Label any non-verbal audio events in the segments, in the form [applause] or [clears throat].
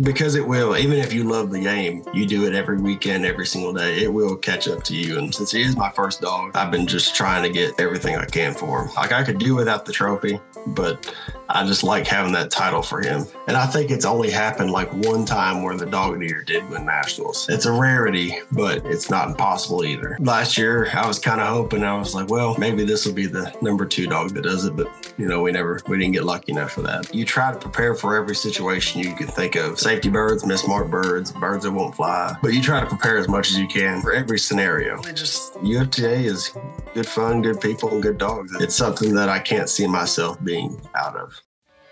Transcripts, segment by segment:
because it will even if you love the game you do it every weekend every single day it will catch up to you. And since he is my first dog i've been just trying to get everything i can for him. Like i could do without the trophy but I just like having that title for him. And I think it's only happened like one time where the dog eater did win nationals. It's a rarity, but it's not impossible either. Last year, I was kind of hoping, I was like, well, maybe this will be the number two dog that does it. But, you know, we never, we didn't get lucky enough for that. You try to prepare for every situation you can think of safety birds, mismarked birds, birds that won't fly. But you try to prepare as much as you can for every scenario. It just, UFTA is good fun, good people, and good dogs. It's something that I can't see myself being out of.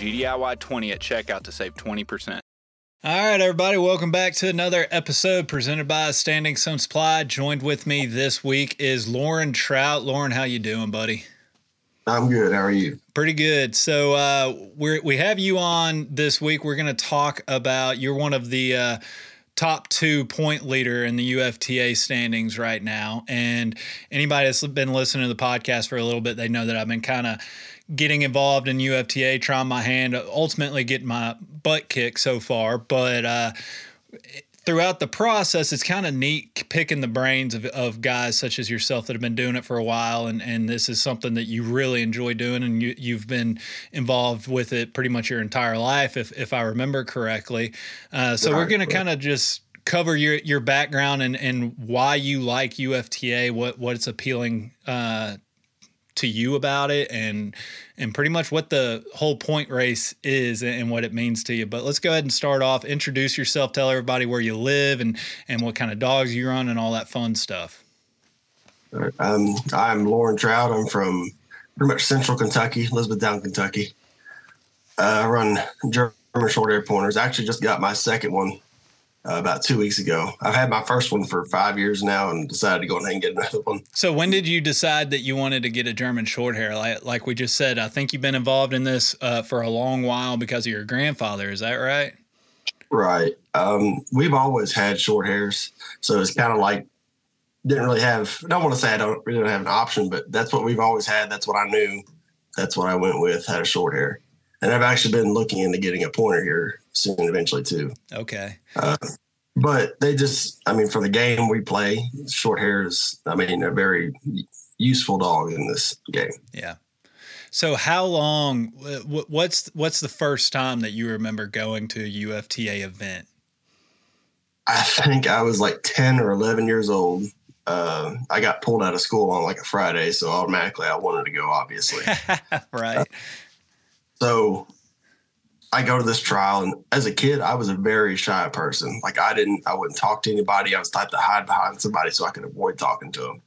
GDIY20 at checkout to save 20%. All right, everybody, welcome back to another episode presented by Standing Stone Supply. Joined with me this week is Loren Troutt. Loren, how you doing, buddy? I'm good. How are you? Pretty good. So uh, we we have you on this week. We're going to talk about you're one of the uh, top two point leader in the UFTA standings right now. And anybody that's been listening to the podcast for a little bit, they know that I've been kind of getting involved in UFTA, trying my hand, ultimately getting my butt kicked so far. But uh, throughout the process, it's kind of neat picking the brains of, of guys such as yourself that have been doing it for a while. And, and this is something that you really enjoy doing. And you, you've been involved with it pretty much your entire life, if, if I remember correctly. Uh, so right, we're going to kind of just cover your your background and and why you like UFTA, what what's appealing uh, to you about it and and pretty much what the whole point race is and what it means to you. But let's go ahead and start off. Introduce yourself, tell everybody where you live and and what kind of dogs you run and all that fun stuff. Um, I'm Loren Troutt. I'm from pretty much central Kentucky, Elizabethtown, Kentucky. Uh, I run German short hair pointers. I actually just got my second one uh, about two weeks ago. I've had my first one for five years now and decided to go ahead and get another one. So when did you decide that you wanted to get a German short hair? Like, like we just said, I think you've been involved in this uh, for a long while because of your grandfather. Is that right? Right. Um, we've always had short hairs. So it's kind of like, didn't really have, I don't want to say I don't really have an option, but that's what we've always had. That's what I knew. That's what I went with, had a short hair. And I've actually been looking into getting a pointer here soon eventually too. Okay. Uh, but they just, I mean, for the game we play, short hair is, I mean, a very useful dog in this game. Yeah. So how long? What's what's the first time that you remember going to a UFTA event? I think I was like ten or eleven years old. Uh, I got pulled out of school on like a Friday, so automatically I wanted to go. Obviously, [laughs] right. Uh, so I go to this trial, and as a kid, I was a very shy person. Like I didn't, I wouldn't talk to anybody. I was type to hide behind somebody so I could avoid talking to them.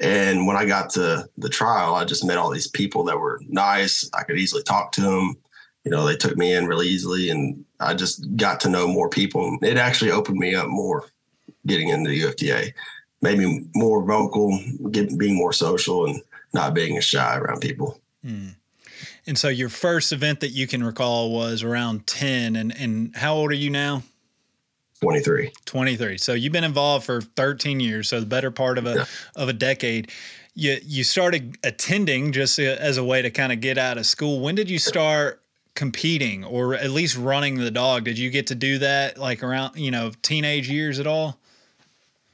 And when I got to the trial, I just met all these people that were nice. I could easily talk to them. You know, they took me in really easily, and I just got to know more people. It actually opened me up more getting into the UFTA, made me more vocal, get, being more social, and not being as shy around people. Mm. And so your first event that you can recall was around 10 and and how old are you now? 23. 23. So you've been involved for 13 years, so the better part of a yeah. of a decade. You you started attending just uh, as a way to kind of get out of school. When did you start competing or at least running the dog? Did you get to do that like around, you know, teenage years at all?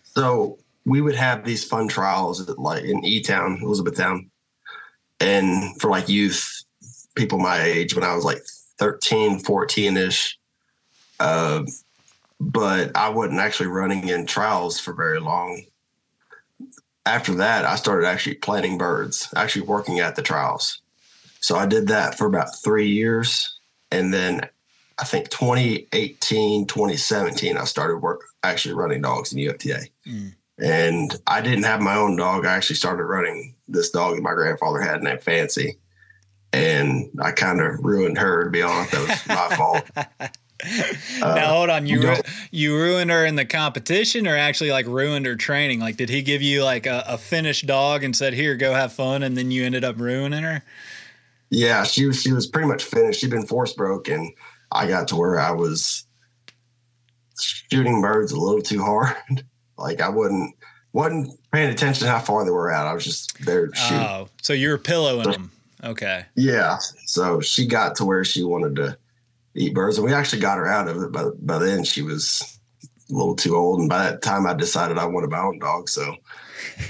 So we would have these fun trials at like in E Town, Elizabethtown. And for like youth, people my age when I was like 13, 14 ish. Uh, but I wasn't actually running in trials for very long. After that, I started actually planting birds, actually working at the trials. So I did that for about three years. And then I think 2018, 2017, I started work actually running dogs in UFTA. Mm. And I didn't have my own dog. I actually started running this dog that my grandfather had named Fancy. And I kind of ruined her, to be honest. That was my fault. Uh, [laughs] now hold on, you ru- you ruined her in the competition, or actually like ruined her training? Like, did he give you like a, a finished dog and said, "Here, go have fun," and then you ended up ruining her? Yeah, she was she was pretty much finished. She'd been force broke, and I got to where I was shooting birds a little too hard. [laughs] like I wouldn't wasn't paying attention to how far they were out. I was just there to shoot. Oh, so you were pillowing so, them. Okay. Yeah. So she got to where she wanted to eat birds, and we actually got her out of it. But by then she was a little too old, and by that time I decided I wanted my own dog. So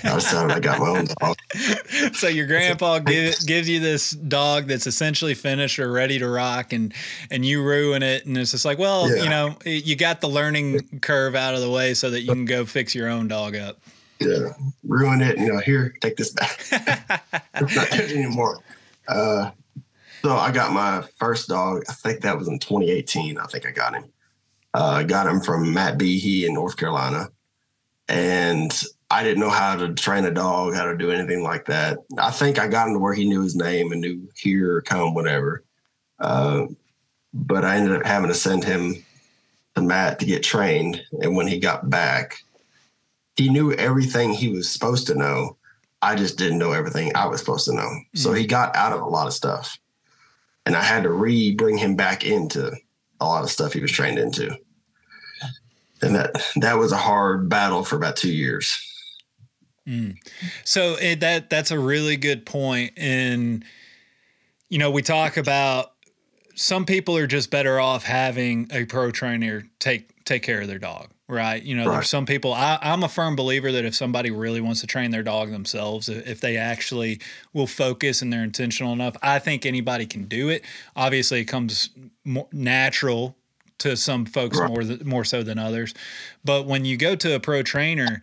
I decided I got my own dog. [laughs] so your grandpa give, gives you this dog that's essentially finished or ready to rock, and and you ruin it, and it's just like, well, yeah. you know, you got the learning curve out of the way so that you can go fix your own dog up. Yeah, ruin it. You know, here, take this back. it's not [laughs] good anymore. Uh, so I got my first dog. I think that was in 2018. I think I got him. Uh, I got him from Matt Behe in North Carolina, and I didn't know how to train a dog, how to do anything like that. I think I got him to where he knew his name and knew here, come, whatever. Uh, but I ended up having to send him to Matt to get trained. And when he got back, he knew everything he was supposed to know. I just didn't know everything I was supposed to know. Mm-hmm. So he got out of a lot of stuff. And I had to re bring him back into a lot of stuff he was trained into. And that that was a hard battle for about two years. Mm. So it, that that's a really good point. And you know, we talk about some people are just better off having a pro trainer take take care of their dog, right? You know, right. there's some people. I, I'm a firm believer that if somebody really wants to train their dog themselves, if they actually will focus and they're intentional enough, I think anybody can do it. Obviously, it comes more natural to some folks right. more more so than others. But when you go to a pro trainer,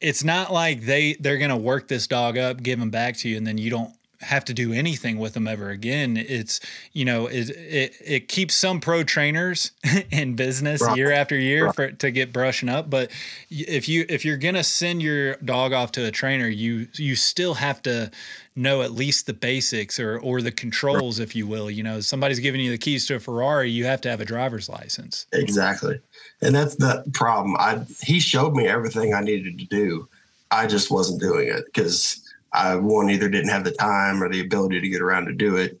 it's not like they they're gonna work this dog up, give him back to you, and then you don't have to do anything with them ever again. It's you know it it, it keeps some pro trainers [laughs] in business right. year after year right. for to get brushing up. But if you if you're gonna send your dog off to a trainer, you you still have to know at least the basics or or the controls, right. if you will. You know, somebody's giving you the keys to a Ferrari, you have to have a driver's license. Exactly and that's the problem. I he showed me everything I needed to do. I just wasn't doing it because I one either didn't have the time or the ability to get around to do it,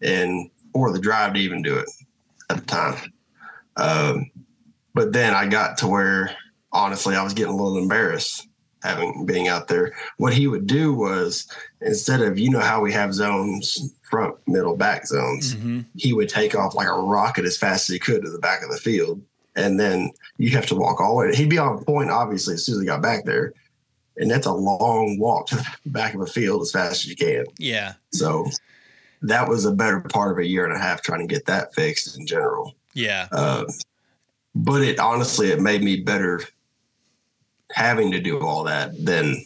and or the drive to even do it at the time. Um, but then I got to where honestly I was getting a little embarrassed having being out there. What he would do was instead of you know how we have zones front, middle, back zones, mm-hmm. he would take off like a rocket as fast as he could to the back of the field and then you have to walk all the way. He'd be on point, obviously, as soon as he got back there. And that's a long walk to the back of a field as fast as you can. Yeah. So that was a better part of a year and a half trying to get that fixed in general. Yeah. Uh, but it honestly, it made me better having to do all that than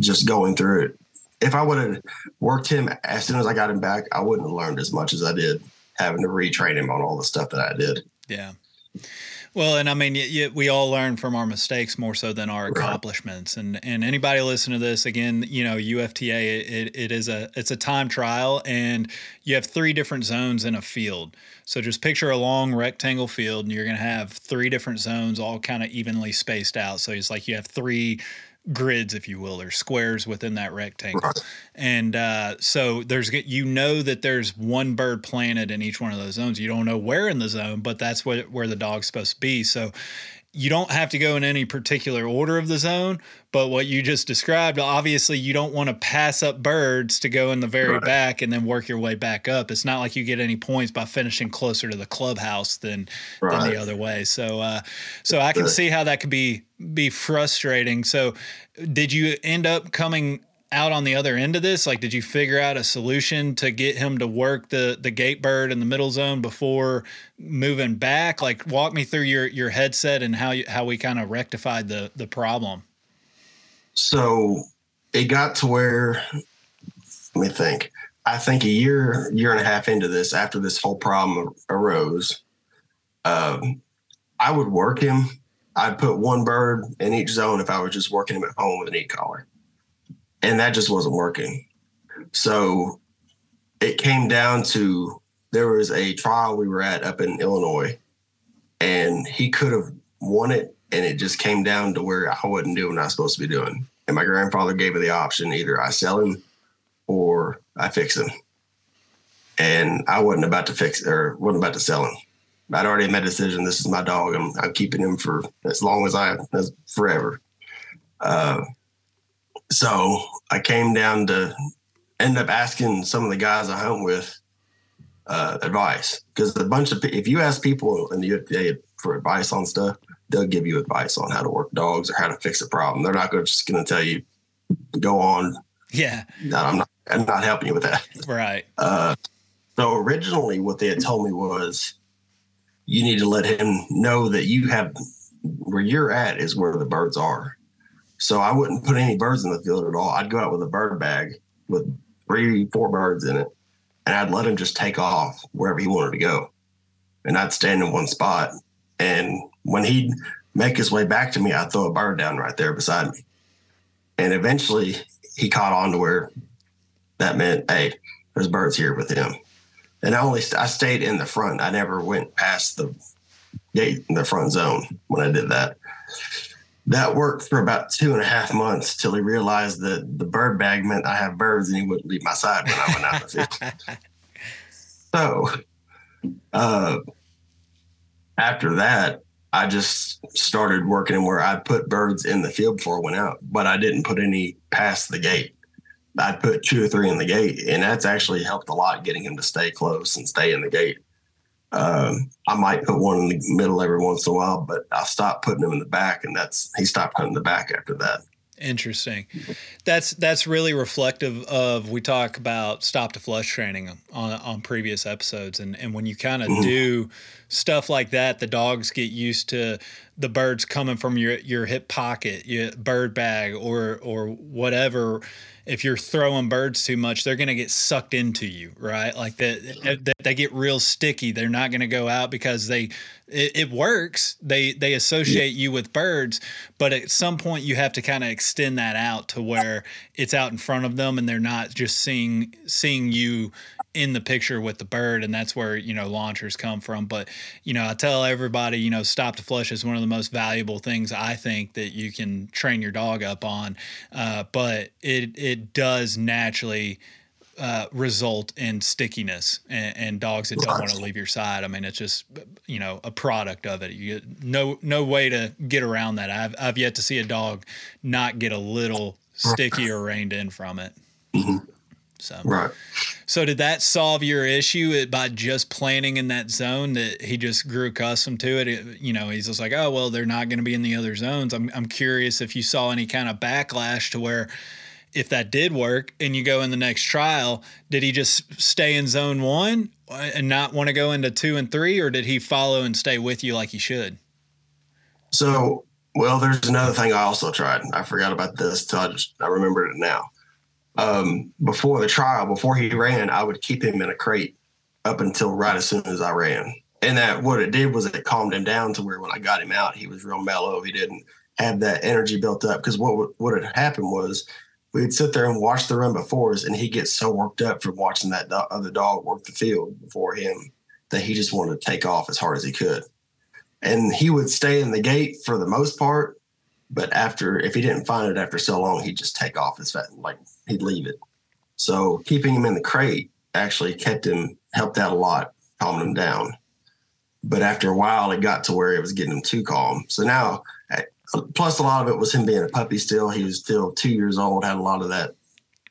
just going through it. If I would have worked him as soon as I got him back, I wouldn't have learned as much as I did having to retrain him on all the stuff that I did. Yeah. Well, and I mean, y- y- we all learn from our mistakes more so than our accomplishments. And and anybody listen to this again, you know, UFTA it, it is a it's a time trial, and you have three different zones in a field. So just picture a long rectangle field, and you're going to have three different zones, all kind of evenly spaced out. So it's like you have three grids, if you will, or squares within that rectangle. Right. And uh, so there's you know that there's one bird planted in each one of those zones. You don't know where in the zone, but that's what where the dog's supposed to be. So you don't have to go in any particular order of the zone, but what you just described, obviously, you don't want to pass up birds to go in the very right. back and then work your way back up. It's not like you get any points by finishing closer to the clubhouse than right. than the other way. So, uh, so I can see how that could be be frustrating. So, did you end up coming out on the other end of this? Like, did you figure out a solution to get him to work the the gate bird in the middle zone before moving back? Like, walk me through your your headset and how you, how we kind of rectified the the problem. So it got to where let me think. I think a year year and a half into this, after this whole problem arose, um, I would work him. I'd put one bird in each zone if I was just working him at home with an e collar and that just wasn't working. So it came down to there was a trial we were at up in Illinois, and he could have won it, and it just came down to where I wasn't doing what I was supposed to be doing. And my grandfather gave me the option either I sell him or I fix him. And I wasn't about to fix or wasn't about to sell him. I'd already made a decision. This is my dog. I'm, I'm keeping him for as long as I as forever. Uh, so I came down to end up asking some of the guys I hung with uh, advice because a bunch of if you ask people in the UFTA for advice on stuff, they'll give you advice on how to work dogs or how to fix a problem. They're not going just going to tell you go on. Yeah, no, I'm not. I'm not helping you with that. Right. Uh, so originally, what they had told me was, you need to let him know that you have where you're at is where the birds are. So I wouldn't put any birds in the field at all. I'd go out with a bird bag with three, four birds in it, and I'd let him just take off wherever he wanted to go. And I'd stand in one spot. And when he'd make his way back to me, I'd throw a bird down right there beside me. And eventually he caught on to where that meant, hey, there's birds here with him. And I only I stayed in the front. I never went past the gate in the front zone when I did that that worked for about two and a half months till he realized that the bird bag meant I have birds and he wouldn't leave my side when I went out to fish. [laughs] so uh, after that, I just started working where I put birds in the field before I went out, but I didn't put any past the gate. I'd put two or three in the gate, and that's actually helped a lot getting him to stay close and stay in the gate. Um, I might put one in the middle every once in a while, but I stopped putting them in the back, and that's he stopped hunting the back after that. Interesting. That's that's really reflective of we talk about stop to flush training on on previous episodes, and and when you kind of mm-hmm. do stuff like that, the dogs get used to the birds coming from your your hip pocket, your bird bag, or or whatever if you're throwing birds too much, they're going to get sucked into you, right? Like that, they get real sticky. They're not going to go out because they it, it, works. They they associate you with birds, but at some point you have to kind of extend that out to where it's out in front of them and they're not just seeing seeing you in the picture with the bird and that's where you know launchers come from but you know i tell everybody you know stop to flush is one of the most valuable things i think that you can train your dog up on uh, but it it does naturally uh, result in stickiness and, and dogs that don't want to leave your side. I mean, it's just you know a product of it. You no no way to get around that. I've I've yet to see a dog not get a little sticky or reined in from it. Mm-hmm. So right. So did that solve your issue by just planning in that zone that he just grew accustomed to it? it you know, he's just like, oh well, they're not going to be in the other zones. I'm I'm curious if you saw any kind of backlash to where if that did work and you go in the next trial, did he just stay in zone one uh, and not want to go into two and three, or did he follow and stay with you like he should? So, well, there's another thing I also tried. I forgot about this till I just I remembered it now um, before the trial, before he ran, I would keep him in a crate up until right as soon as I ran. And that what it did was it calmed him down to where when I got him out, he was real mellow. He didn't have that energy built up because what what had happened was we'd sit there and watch the run before us, and he gets so worked up from watching that do- other dog work the field before him that he just wanted to take off as hard as he could. And he would stay in the gate for the most part, but after, if he didn't find it after so long, he'd just take off his fat, like he'd leave it. So keeping him in the crate actually kept him, helped out a lot, calming him down. But after a while, it got to where it was getting him too calm. So now, eh, plus a lot of it was him being a puppy still. He was still two years old, had a lot of that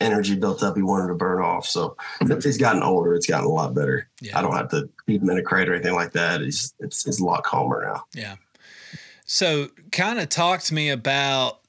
energy built up he wanted to burn off. So if he's gotten older, it's gotten a lot better. Yeah. I don't have to keep him in a crate or anything like that. He's it's, it's a lot calmer now. Yeah. So, kind of talk to me about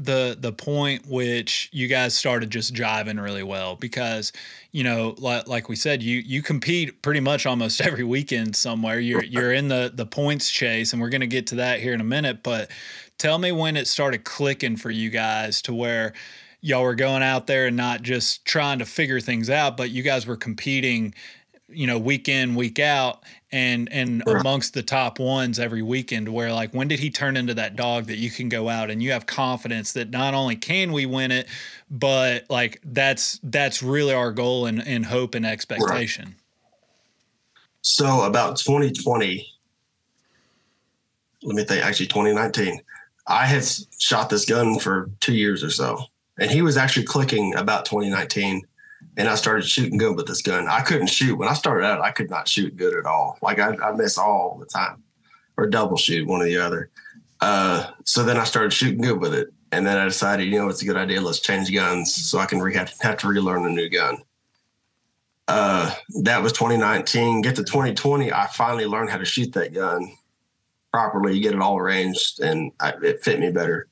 the the point which you guys started just driving really well because you know like, like we said you you compete pretty much almost [laughs] every weekend somewhere. You're you're in the the points chase and we're going to get to that here in a minute but tell me when it started clicking for you guys to where y'all were going out there and not just trying to figure things out but you guys were competing you know week in week out and and amongst the top ones every weekend where like when did he turn into that dog that you can go out and you have confidence that not only can we win it but like that's that's really our goal and, and hope and expectation right. so about 2020 let me think actually 2019 i had shot this gun for two years or so and he was actually clicking about 2019 and I started shooting good with this gun. I couldn't shoot when I started out. I could not shoot good at all. Like I, I miss all the time, or double shoot one or the other. Uh, so then I started shooting good with it, and then I decided, you know, it's a good idea. Let's change guns so I can re- have, to relearn a new gun. Uh, that was 2019. Get to 2020, I finally learned how to shoot that gun properly, get it all arranged, and I, it fit me better.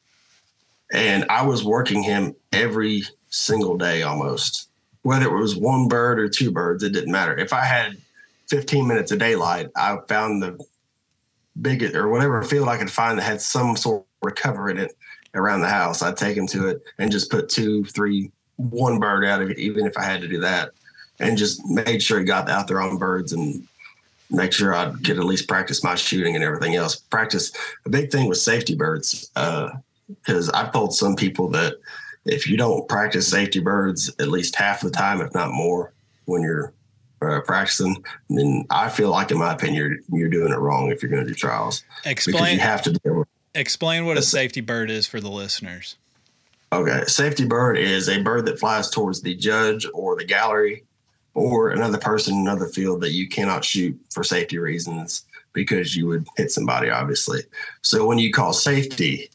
And I was working him every single day almost whether it was one bird or two birds, it didn't matter. If I had 15 minutes of daylight, I found the biggest or whatever field I could find that had some sort of cover in it around the house. I'd take him to it and just put two, three, one bird out of it, even if I had to do that, and just made sure he got out there on birds and make sure I could at least practice my shooting and everything else. Practice. A big thing with safety birds, because uh, I've told some people that if you don't practice safety birds at least half the time, if not more, when you're uh, practicing, then I feel like, in my opinion, you're, you're doing it wrong if you're going to do trials. Explain. you have to be able. Explain what a safety bird is for the listeners. Okay, safety bird is a bird that flies towards the judge or the gallery or another person in another field that you cannot shoot for safety reasons because you would hit somebody, obviously. So when you call safety,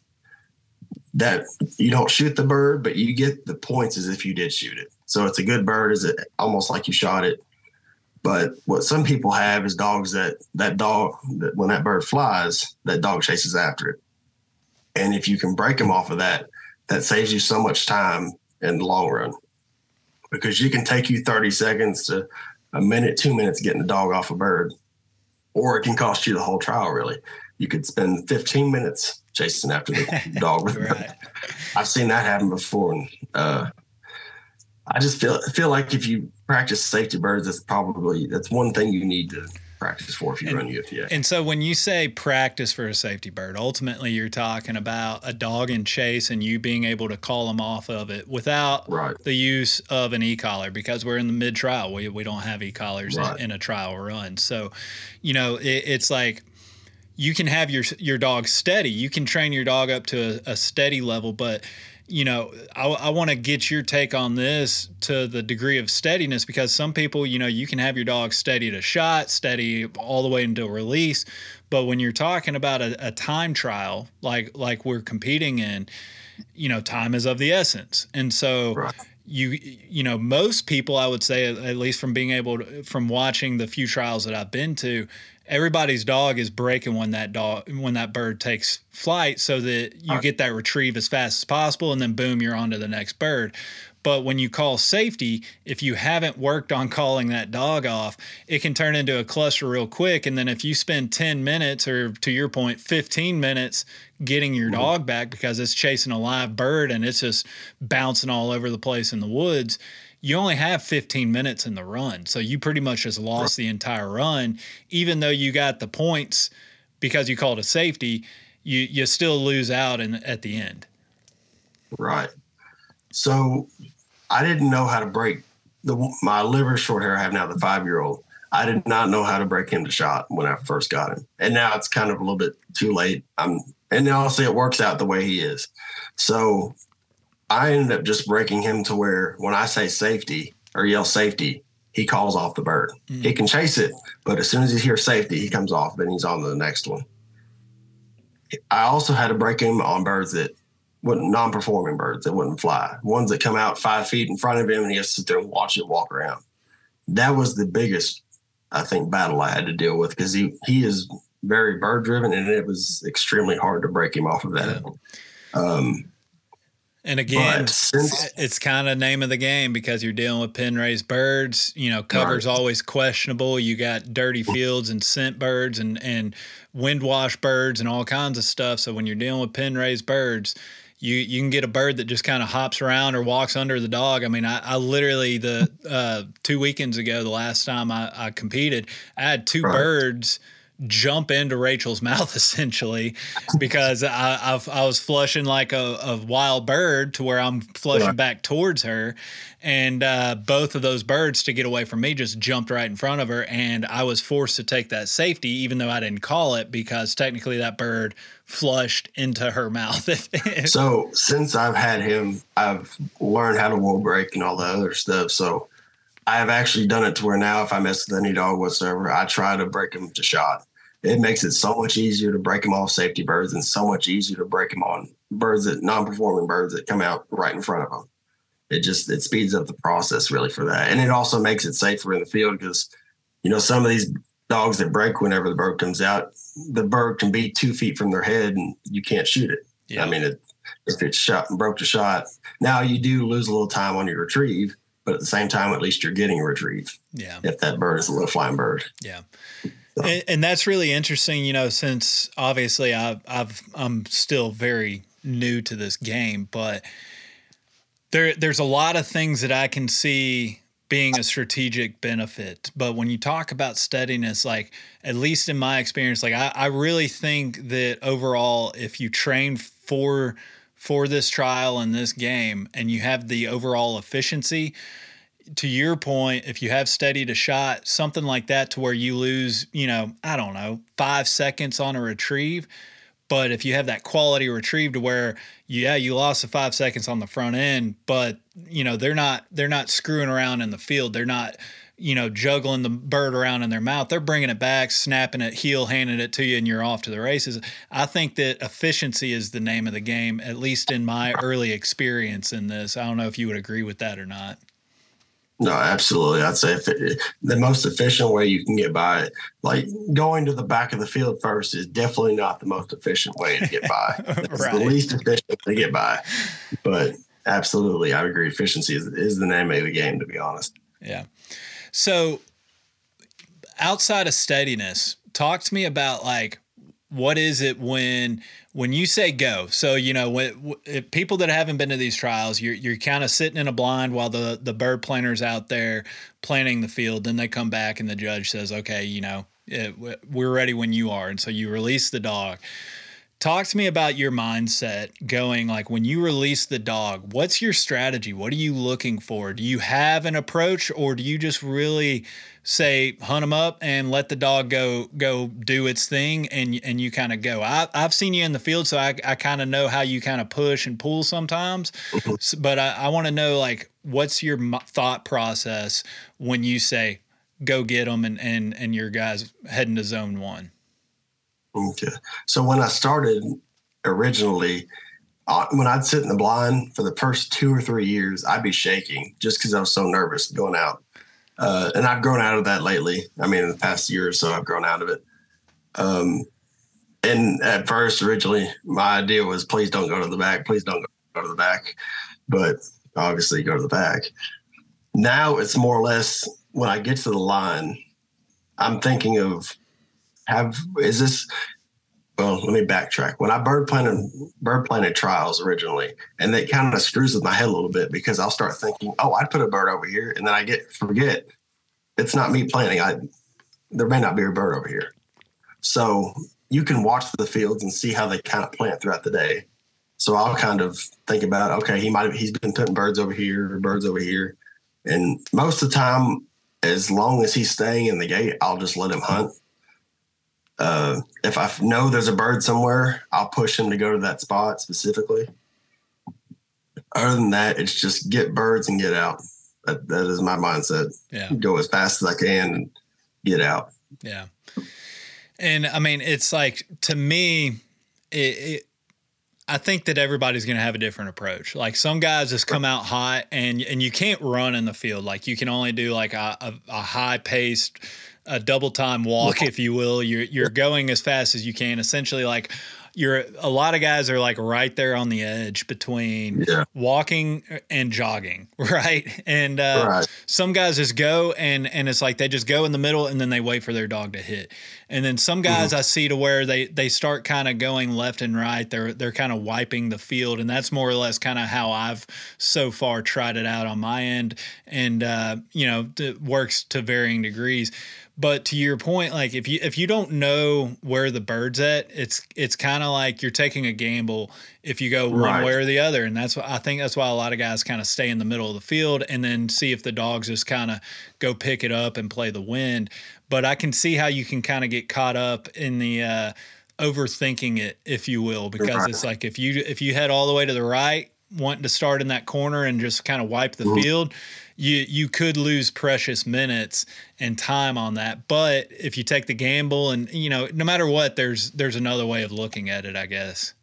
that you don't shoot the bird, but you get the points as if you did shoot it. So it's a good bird, is it almost like you shot it. But what some people have is dogs that that dog that when that bird flies, that dog chases after it. And if you can break them off of that, that saves you so much time in the long run. Because you can take you 30 seconds to a minute, two minutes getting the dog off a bird. Or it can cost you the whole trial really. You could spend 15 minutes chasing after the [laughs] dog. [laughs] I've seen that happen before, and uh, I just feel feel like if you practice safety birds, that's probably that's one thing you need to practice for if you and, run UFTA. And so when you say practice for a safety bird, ultimately you're talking about a dog in chase and you being able to call them off of it without right. the use of an e-collar because we're in the mid trial. We, we don't have e-collars right. in, in, a trial run. So, you know, it, it's like you can have your your dog steady. You can train your dog up to a, a steady level, but you know, I, I want to get your take on this to the degree of steadiness because some people, you know, you can have your dog steady to shot, steady all the way until release, but when you're talking about a, a time trial, like like we're competing in, you know, time is of the essence, and so. Right you you know most people i would say at least from being able to from watching the few trials that i've been to everybody's dog is breaking when that dog when that bird takes flight so that you get that retrieve as fast as possible and then boom you're on to the next bird. But when you call safety if you haven't worked on calling that dog off it can turn into a cluster real quick. And then if you spend 10 minutes or to your point 15 minutes getting your dog back because it's chasing a live bird and it's just bouncing all over the place in the woods you only have 15 minutes in the run. So you pretty much just lost the entire run, even though you got the points because you called a safety, you you still lose out in at the end. Right. So I didn't know how to break the my liver short hair I have now, the five year old. I did not know how to break him to shot when I first got him. And now it's kind of a little bit too late. I'm and honestly it works out the way he is. So I ended up just breaking him to where when I say safety or yell safety, he calls off the bird. Mm. He can chase it, but as soon as he hears safety, he comes off and he's on to the next one. I also had to break him on birds that wouldn't non-performing birds that wouldn't fly. Ones that come out five feet in front of him and he has to sit there and watch it walk around. That was the biggest, I think, battle I had to deal with because he he is very bird driven and it was extremely hard to break him off of that. Yeah. Um, And again, since, it's kind of name of the game because you're dealing with pen raised birds. You know, cover's right. always questionable. You got dirty fields and scent birds and and wind wash birds and all kinds of stuff. So when you're dealing with pen raised birds, you you can get a bird that just kind of hops around or walks under the dog. I mean, I, I literally the uh, two weekends ago, the last time I, I competed, I had two right. birds jump into Rachel's [laughs] mouth essentially because I, I've, i was flushing like a, a, wild bird to where I'm flushing back towards her. And uh, both of those birds to get away from me just jumped right in front of her. And I was forced to take that safety, even though I didn't call it, because technically that bird flushed into her [laughs] mouth. so since I've had him, I've learned how to whoa break and all the other stuff. So I have actually done it to where now if I mess with any dog whatsoever, I try to break them to shot. It makes it so much easier to break them off safety birds and so much easier to break them on birds that non-performing birds that come out right in front of them. It just it speeds up the process really for that, and it also makes it safer in the field because you know some of these dogs that break whenever the bird comes out, the bird can be two feet from their head and you can't shoot it. Yeah. I mean, it, if it's shot and broke the shot, now you do lose a little time on your retrieve, but at the same time, at least you're getting a retrieve. Yeah. If that bird is a low flying bird. Yeah. So. And, and, that's really interesting, you know, since obviously I've, I've, I'm still very new to this game, but there, there's a lot of things that I can see being a strategic benefit. But when you talk about steadiness, like at least in my experience, like I, I really think that overall, if you train for for this trial and this game and you have the overall efficiency to your point if you have steady a shot something like that to where you lose you know i don't know five seconds on a retrieve. But if you have that quality retrieve to where yeah you lost the five seconds on the front end but you know they're not they're not screwing around in the field. They're not you know, juggling the bird around in their mouth. They're bringing it back, snapping it, heel, handing it to you, and you're off to the races. I think that efficiency is the name of the game, at least in my early experience in this. I don't know if you would agree with that or not. No, absolutely. I'd say it, the most efficient way you can get by it, like going to the back of the field first, is definitely not the most efficient way to get by. [laughs] It's right. the least efficient to get by. But absolutely, I agree. Efficiency is, is the name of the game, to be honest. Yeah. So outside of steadiness, talk to me about like what is it when when you say go? So you know when people that haven't been to these trials you're, you're kind of sitting in a blind while the the bird planters out there planting the field. Then they come back and the judge says okay you know eh, it, we're ready when you are. And so you release the dog talk to me about your mindset going like when you release the dog what's your strategy? What are you looking for? Do you have an approach or do you just really say hunt them up and let the dog go go do its thing and and you kind of go? I, i've seen you in the field so i, I kind of know how you kind of push and pull sometimes. Mm-hmm. but i, I want to know like what's your thought process when you say go get them and and and your guys heading to zone one Okay. So when I started originally, uh, when I'd sit in the blind for the first two or three years, I'd be shaking just because I was so nervous going out. Uh, and I've grown out of that lately. I mean, in the past year or so, I've grown out of it. Um, and at first, originally, my idea was please don't go to the back. Please don't go to the back. But obviously, go to the back. Now it's more or less when I get to the line, I'm thinking of have is this well let me backtrack. When i bird planted bird planted trials originally and it kind of screws with my head a little bit because i'll start thinking oh i'd put a bird over here and then i get forget it's not me planting. I there may not be a bird over here. So you can watch the fields and see how they kind of plant throughout the day. So i'll kind of think about okay he might have he's been putting birds over here birds over here and most of the time as long as he's staying in the gate i'll just let him hunt uh, if I know there's a bird somewhere, I'll push him to go to that spot specifically. Other than that, it's just get birds and get out. That, that is my mindset. Yeah. Go as fast as I can and get out. Yeah. And I mean, it's like to me, it, it I think that everybody's going to have a different approach. Like some guys just come out hot, and and you can't run in the field. Like you can only do like a, a, a high paced a double time walk, if you will. You're you're going as fast as you can. Essentially, like you're a lot of guys are like right there on the edge between Yeah. walking and jogging, [laughs] right? And uh, Right. some guys just go and and it's like they just go in the middle and then they wait for their dog to hit. And then some guys Mm-hmm. I see to where they they start kind of going left and right. They're they're kind of wiping the field, and that's more or less kind of how I've so far tried it out on my end. And uh, you know, it works to varying degrees. But to your point, like if you if you don't know where the bird's at, it's it's kind of like you're taking a gamble if you go one way or the other, and that's why I think that's why a lot of guys kind of stay in the middle of the field and then see if the dogs just kind of go pick it up and play the wind. But I can see how you can kind of get caught up in the uh, overthinking it, if you will, because it's like if you if you head all the way to the right, wanting to start in that corner and just kind of wipe the Mhm. field, you you could lose precious minutes and time on that. But if you take the gamble and you know, no matter what, there's there's another way of looking at it, I guess.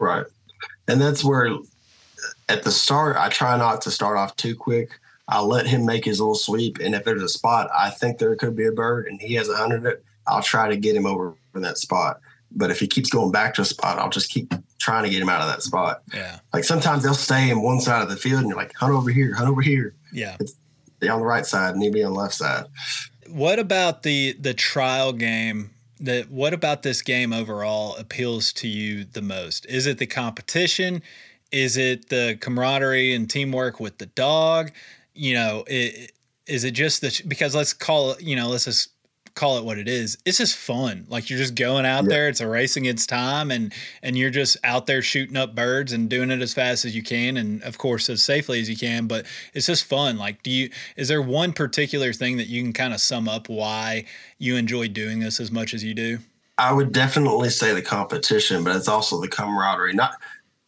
Right. And that's where at the start, I try not to start off too quick. I'll let him make his little sweep. And if there's a spot I think there could be a bird and he has a hundred it, I'll try to get him over for that spot. But if he keeps going back to a spot, I'll just keep trying to get him out of that spot. Yeah. Like sometimes they'll stay in one side of the field and you're like, hunt over here, hunt over here. Yeah. Be on the right side and he be on the left side. What about the the trial game? That what about this game overall appeals to you the most? Is it the competition? Is it the camaraderie and teamwork with the dog? You know, it, is it just the because let's call it you know let's just call it what it is. It's just fun. Like you're just going out Yeah. there. It's a race against time, and and you're just out there shooting up birds and doing it as fast as you can, and of course as safely as you can. But it's just fun. Like, do you? Is there one particular thing that you can kind of sum up why you enjoy doing this as much as you do? I would definitely say the competition, but it's also the camaraderie, not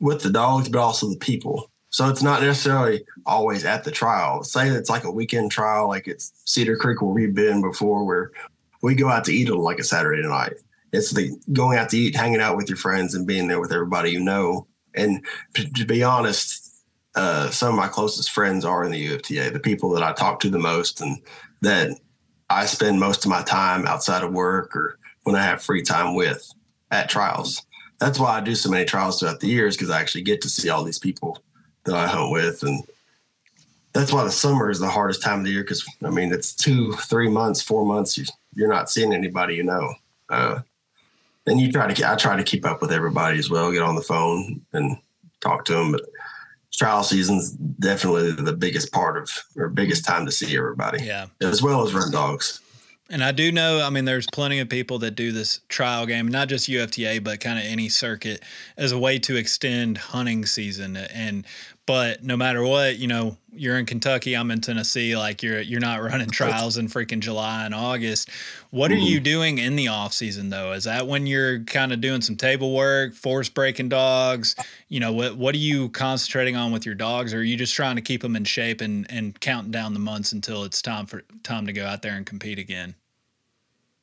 with the dogs, but also the people. So it's not necessarily always at the trial. Say it's like a weekend trial, like it's Cedar Creek where we've been before, where we go out to eat on like a Saturday night. It's the going out to eat, hanging out with your friends, and being there with everybody you know. And to, be honest, uh, some of my closest friends are in the UFTA, the people that I talk to the most, and that I spend most of my time outside of work or when I have free time with at trials. That's why I do so many trials throughout the years because I actually get to see all these people that I hunt with. And that's why the summer is the hardest time of the year because, I mean, it's two, three months, four months. You, you're not seeing anybody you know. Uh, and you try to, I try to keep up with everybody as well, get on the phone and talk to them. But trial season's definitely the biggest part of, or biggest time to see everybody, Yeah. as well as run dogs. And I do know, I mean, there's plenty of people that do this trial game, not just UFTA, but kind of any circuit as a way to extend hunting season. And, but no matter what, you know, you're in Kentucky, I'm in Tennessee, like you're, you're not running trials in freaking July and August. What are you mm-hmm. doing in the off season though? Is that when you're kind of doing some table work, force breaking dogs? You know, what, what are you concentrating on with your dogs? Or are you just trying to keep them in shape and, and counting down the months until it's time for time to go out there and compete again?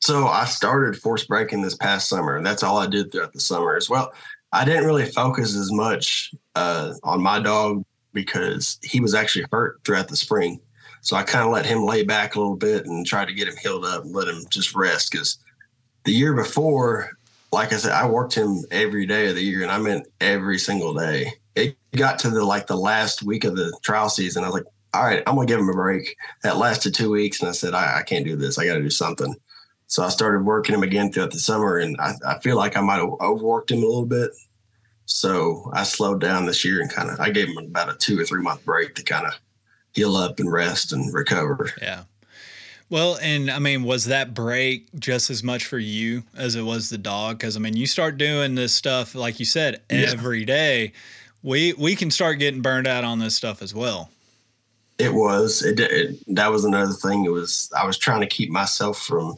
So I started force breaking this past summer, and that's all I did throughout the summer as well. I didn't really focus as much uh, on my dog because he was actually hurt throughout the spring. So I kind of let him lay back a little bit and try to get him healed up and let him just rest. Because the year before, like I said, I worked him every day of the year, and I meant every single day. It got to the like the last week of the trial season. I was like, all right, I'm gonna give him a break. That lasted two weeks, and I said, I, I can't do this. I got to do something. So I started working him again throughout the summer, and I, I feel like I might have overworked him a little bit. So I slowed down this year and kind of I gave him about a two or three month break to kind of heal up and rest and recover. Yeah. Well, and I mean, was that break just as much for you as it was the dog? Because I mean, you start doing this stuff, like you said, Yeah. every day. We we can start getting burned out on this stuff as well. It was it, it that was another thing. It was I was trying to keep myself from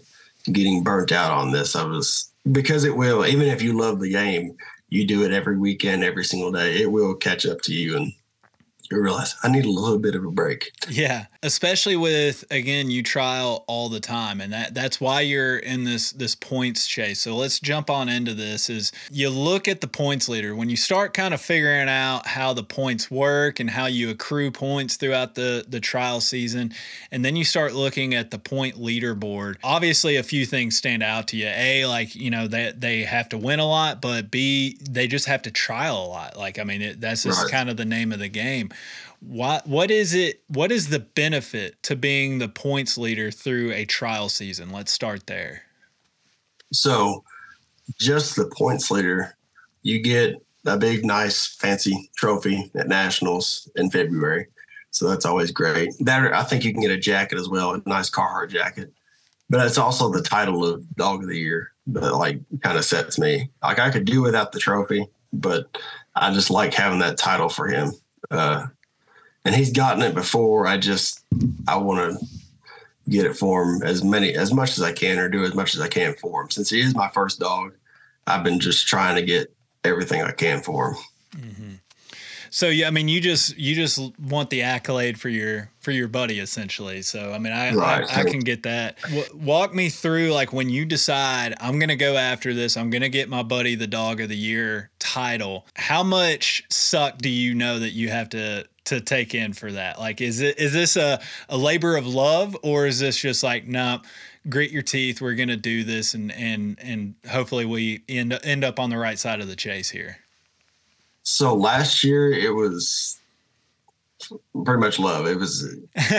getting burnt out on this. I was because it will even if you love the game, you do it every weekend, every single day. It will catch up to you, and I realized I need a little bit of a break. Yeah, especially with again, you trial all the time, and that that's why you're in this this points chase. So let's jump on into this. Is you look at the points leader when you start kind of figuring out how the points work and how you accrue points throughout the the trial season, and then you start looking at the point leaderboard. Obviously, a few things stand out to you. A, like you know they they have to win a lot, but B, they just have to trial a lot. Like I mean, it, that's just right. kind of the name of the game what what is it what is the benefit to being the points leader through a trial season? Let's start there. So just the points leader you get a big nice fancy trophy at nationals in february. So that's always great. That i think you can get a jacket as well a nice carhartt jacket. But it's also the title of dog of the year that like kind of sets me. Like i could do without the trophy but i just like having that title for him uh, and he's gotten it before. I just I want to get it for him as many as much as I can, or do as much as I can for him. Since he is my first dog, I've been just trying to get everything I can for him. Mm-hmm. So yeah, I mean, you just you just want the accolade for your for your buddy essentially. So I mean, I right. I, I, can get that. W- walk me through like when you decide I'm gonna go after this. I'm gonna get my buddy the dog of the year title. How much suck do you know that you have to to take in for that? Like, is it is this a a labor of love or is this just like no? Nah, grit your teeth. We're gonna do this, and and and hopefully we end end up on the right side of the chase here. So last year it was pretty much love. It was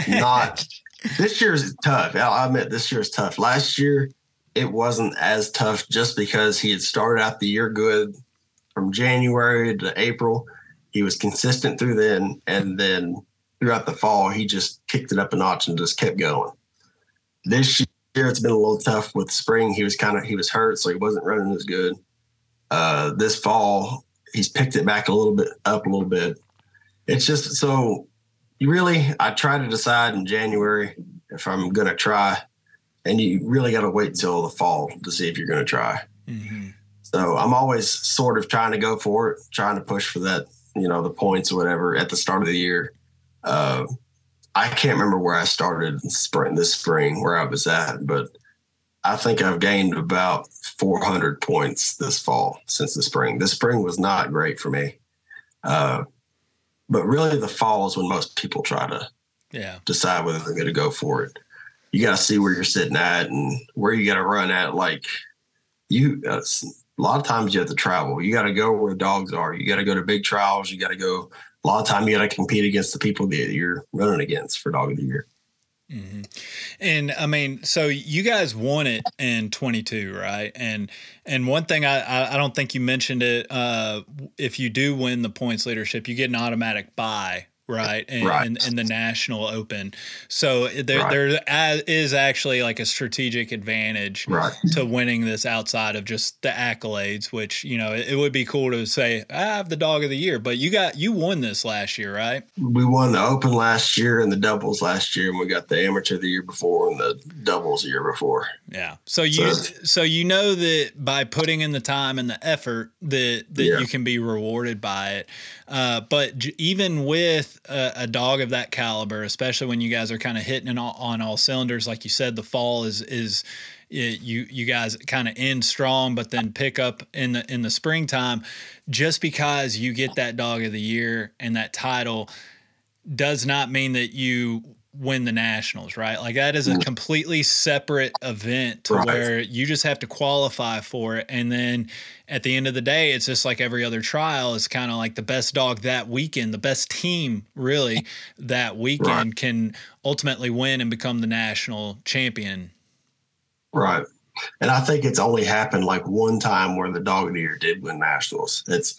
not. [laughs] this year is tough. I'll admit this year is tough. Last year it wasn't as tough just because he had started out the year good from January to April. He was consistent through then, and then throughout the fall he just kicked it up a notch and just kept going. This year it's been a little tough with spring. He was kind of he was hurt, so he wasn't running as good. Uh, this fall he's picked it back a little bit up a little bit. It's just so you really I try to decide in January if I'm gonna try, and you really got to wait until the fall to see if you're gonna try. Mm-hmm. So I'm always sort of trying to go for it, trying to push for that, you know, the points or whatever at the start of the year. Uh, I can't remember where I started spring this spring where I was at, but I think I've gained about 400 points this fall since the spring. The spring was not great for me. Uh, but really, the fall is when most people try to yeah. decide whether they're going to go for it. You got to see where you're sitting at and where you got to run at. Like, you, uh, a lot of times you have to travel. You got to go where the dogs are. You got to go to big trials. You got to go. A lot of time you got to compete against the people that you're running against for dog of the year. Mm-hmm. And I mean, so you guys won it in 22, right? And and one thing I I don't think you mentioned it. Uh, if you do win the points leadership, you get an automatic buy right? In, right. in, in the national open. So there, right. there is actually like a strategic advantage right. to winning this outside of just the accolades, which, you know, it, it, would be cool to say, I have the dog of the year, but you got, you won this last year, right? We won the open last year and the doubles last year, and we got the amateur the year before and the doubles the year before. Yeah. So you, so, so you know that by putting in the time and the effort that, that yeah. you can be rewarded by it. Uh, but j- even with a, a, dog of that caliber, especially when you guys are kind of hitting all, on all cylinders, like you said, the fall is is you you guys kind of end strong, but then pick up in the in the springtime. Just because you get that dog of the year and that title does not mean that you win the nationals, right? Like that is a completely separate event to right. where you just have to qualify for it. And then at the end of the day, it's just like every other trial is kind of like the best dog that weekend, the best team really that weekend right. can ultimately win and become the national champion. Right. And I think it's only happened like one time where the dog of the year did win nationals. It's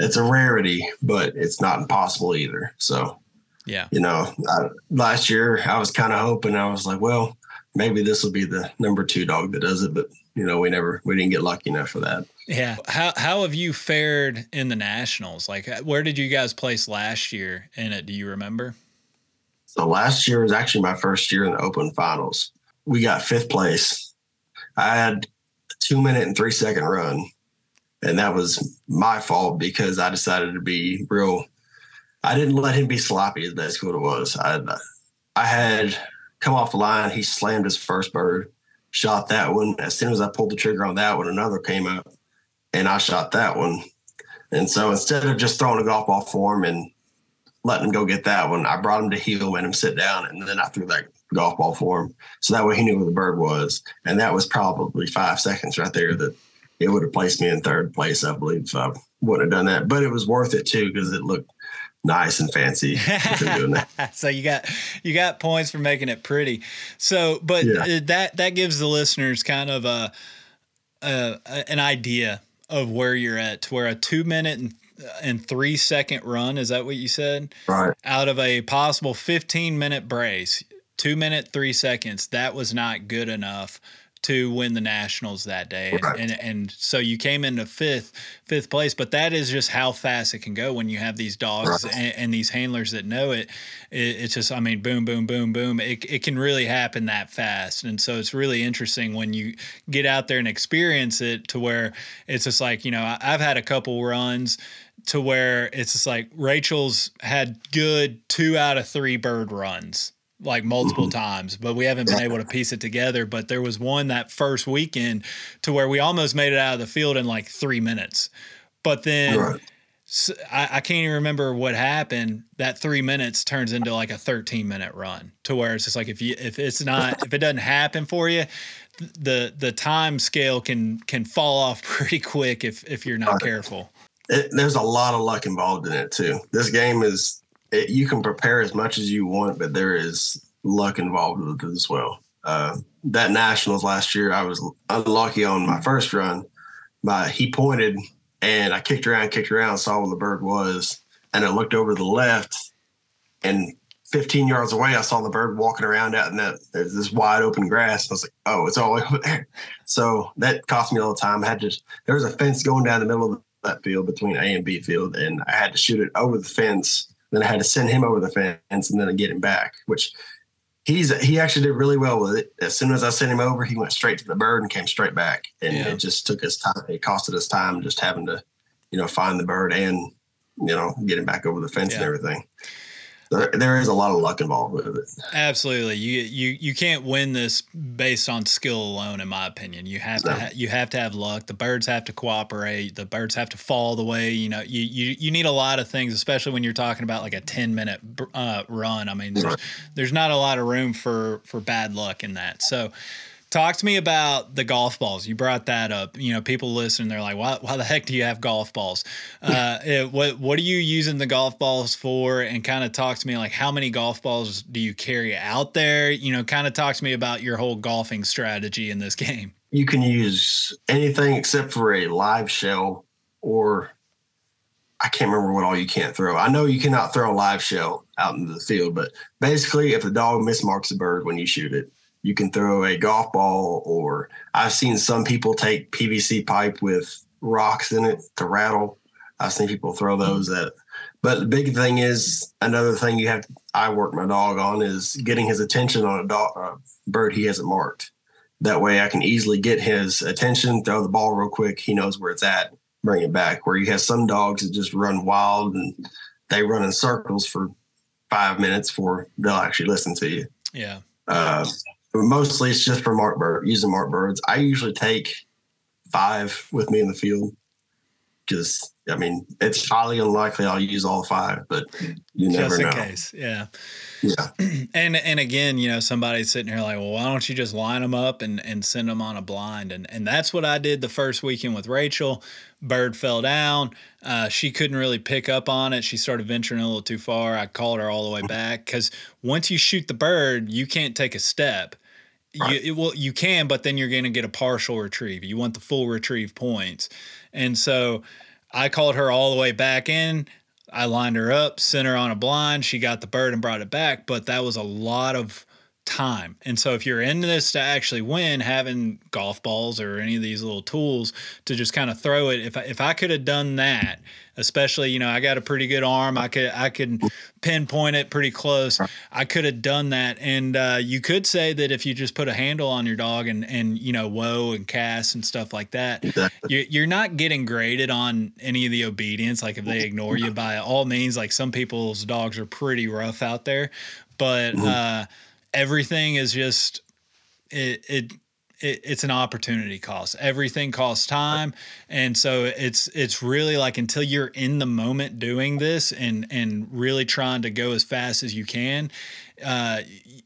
it's a rarity, but it's not impossible either. So yeah. You know, I, last year I was kind of hoping I was like, well, maybe this will be the number two dog that does it, but you know, we never we didn't get lucky enough for that. Yeah. How how have you fared in the nationals? Like, uh, where did you guys place last year in it? Do you remember? So last year was actually my first year in the Open Finals. We got fifth place. I had a two minute and three second run, and that was my fault because I decided to be real I didn't let him be sloppy. Basically what it was. I I had come off the line. He slammed his first bird, shot that one. As soon as I pulled the trigger on that one, another came up, and I shot that one. And so instead of just throwing a golf ball for him and letting him go get that one, I brought him to heel, made him sit down, and then I threw that golf ball for him. So that way he knew where the bird was. And that was probably five seconds right there that it would have placed me in third place, I believe, if I wouldn't have done that. But it was worth it too because it looked nice and fancy [laughs] so you got you got points for making it pretty. So but yeah. Uh, that that gives the listeners kind of a, a, an idea of where you're at to where a two minute and uh, and three second run is that what you said? Right. Out of a possible 15 minute brace two minute three seconds that was not good enough to win the nationals that day right. and, and, and so you came into fifth fifth place but that is just how fast it can go when you have these dogs right. and, and, these handlers that know it. it. it's just i mean boom boom boom boom it, it can really happen that fast and so it's really interesting when you get out there and experience it to where it's just like you know i've had a couple runs to where it's just like rachel's had good two out of three bird runs like multiple mm-hmm. times, but we haven't been able to piece it together. But there was one that first weekend to where we almost made it out of the field in like three minutes. But then right. I, I, can't even remember what happened. That three minutes turns into like a 13 minute run to where it's just like if you if it's not [laughs] if it doesn't happen for you, the the time scale can can fall off [laughs] pretty quick if if you're not careful. It, there's a lot of luck involved in it too. This game is it, you can prepare as much as you want, but there is luck involved with it as well. Uh, that nationals last year, I was unlucky on my first run. My he pointed and I kicked around, kicked around, saw where the bird was, and I looked over to the left, and 15 yards away, I saw the bird walking around out in that there's this wide open grass. I was like, oh, it's all [laughs] over there. So that cost me all the time. I had to. There was a fence going down the middle of that field between A and B field, and I had to shoot it over the fence then I had to send him over the fence and then I get him back, which he's he actually did really well with it. As soon as I sent him over, he went straight to the bird and came straight back. And yeah. it just took us time. It costed us time just having to, you know, find the bird and, you know, get him back over the fence yeah. and everything there, there is a lot of luck involved with it. Absolutely, you you you can't win this based on skill alone, in my opinion. You have no. to ha- you have to have luck. The birds have to cooperate. The birds have to fall the way you know. You you you need a lot of things, especially when you're talking about like a ten minute uh, run. I mean, there's right. there's not a lot of room for for bad luck in that. So Talk to me about the golf balls. You brought that up. You know, people listen, they're like, why, why the heck do you have golf balls? [laughs] Uh, it, what, what are you using the golf balls for? And kind of talk to me like, how many golf balls do you carry out there? You know, kind of talk to me about your whole golfing strategy in this [laughs] game. You can use anything except for a live shell or I can't remember what all you can't throw. I know you cannot throw a live shell out into the field, but basically, if the dog mismarks a bird when you shoot it, you can throw a golf ball, or I've seen some people take PVC pipe with rocks in it to rattle. I've seen people throw those at. But the big thing is another thing you have. I work my dog on is getting his attention on a, dog, a bird he hasn't marked. That way, I can easily get his attention, throw the ball real quick. He knows where it's at, bring it back. Where you have some dogs that just run wild and they run in circles for five minutes before they'll actually listen to you. Yeah. Uh, mostly it's just for mark bird using mark birds. I usually take five with me in the field because I mean it's highly unlikely I'll use all five, but you never just in know. case, yeah. Yeah. [clears throat] And and again, you know, somebody's sitting here like, well, why don't you just line them up and, and send them on a blind? And and that's what I did the first weekend with Rachel. Bird fell down. Uh, she couldn't really pick up on it. She started venturing a little too far. I called her all the way back because once you shoot the bird, you can't take a step. Right. You, well, you can, but then you're going to get a partial retrieve. You want the full retrieve points, and so I called her all the way back in. I lined her up, sent her on a blind. She got the bird and brought it back, but that was a lot of time. And so if you're in this to actually win, having golf balls or any of these little tools to just kind of throw it, if I, if I could have done that, especially you know I got a pretty good arm, I could I could pinpoint it pretty close. I could have done that, and uh, you could say that if you just put a handle on your dog and and you know whoa and cast and stuff like that, exactly. you're, you're not getting graded on any of the obedience. Like if they ignore you, by all means, like some people's dogs are pretty rough out there, but mm-hmm. uh, everything is just it, it it, it's an opportunity cost. Everything costs time, and so it's it's really like until you're in the moment doing this and and really trying to go as fast as you can, uh,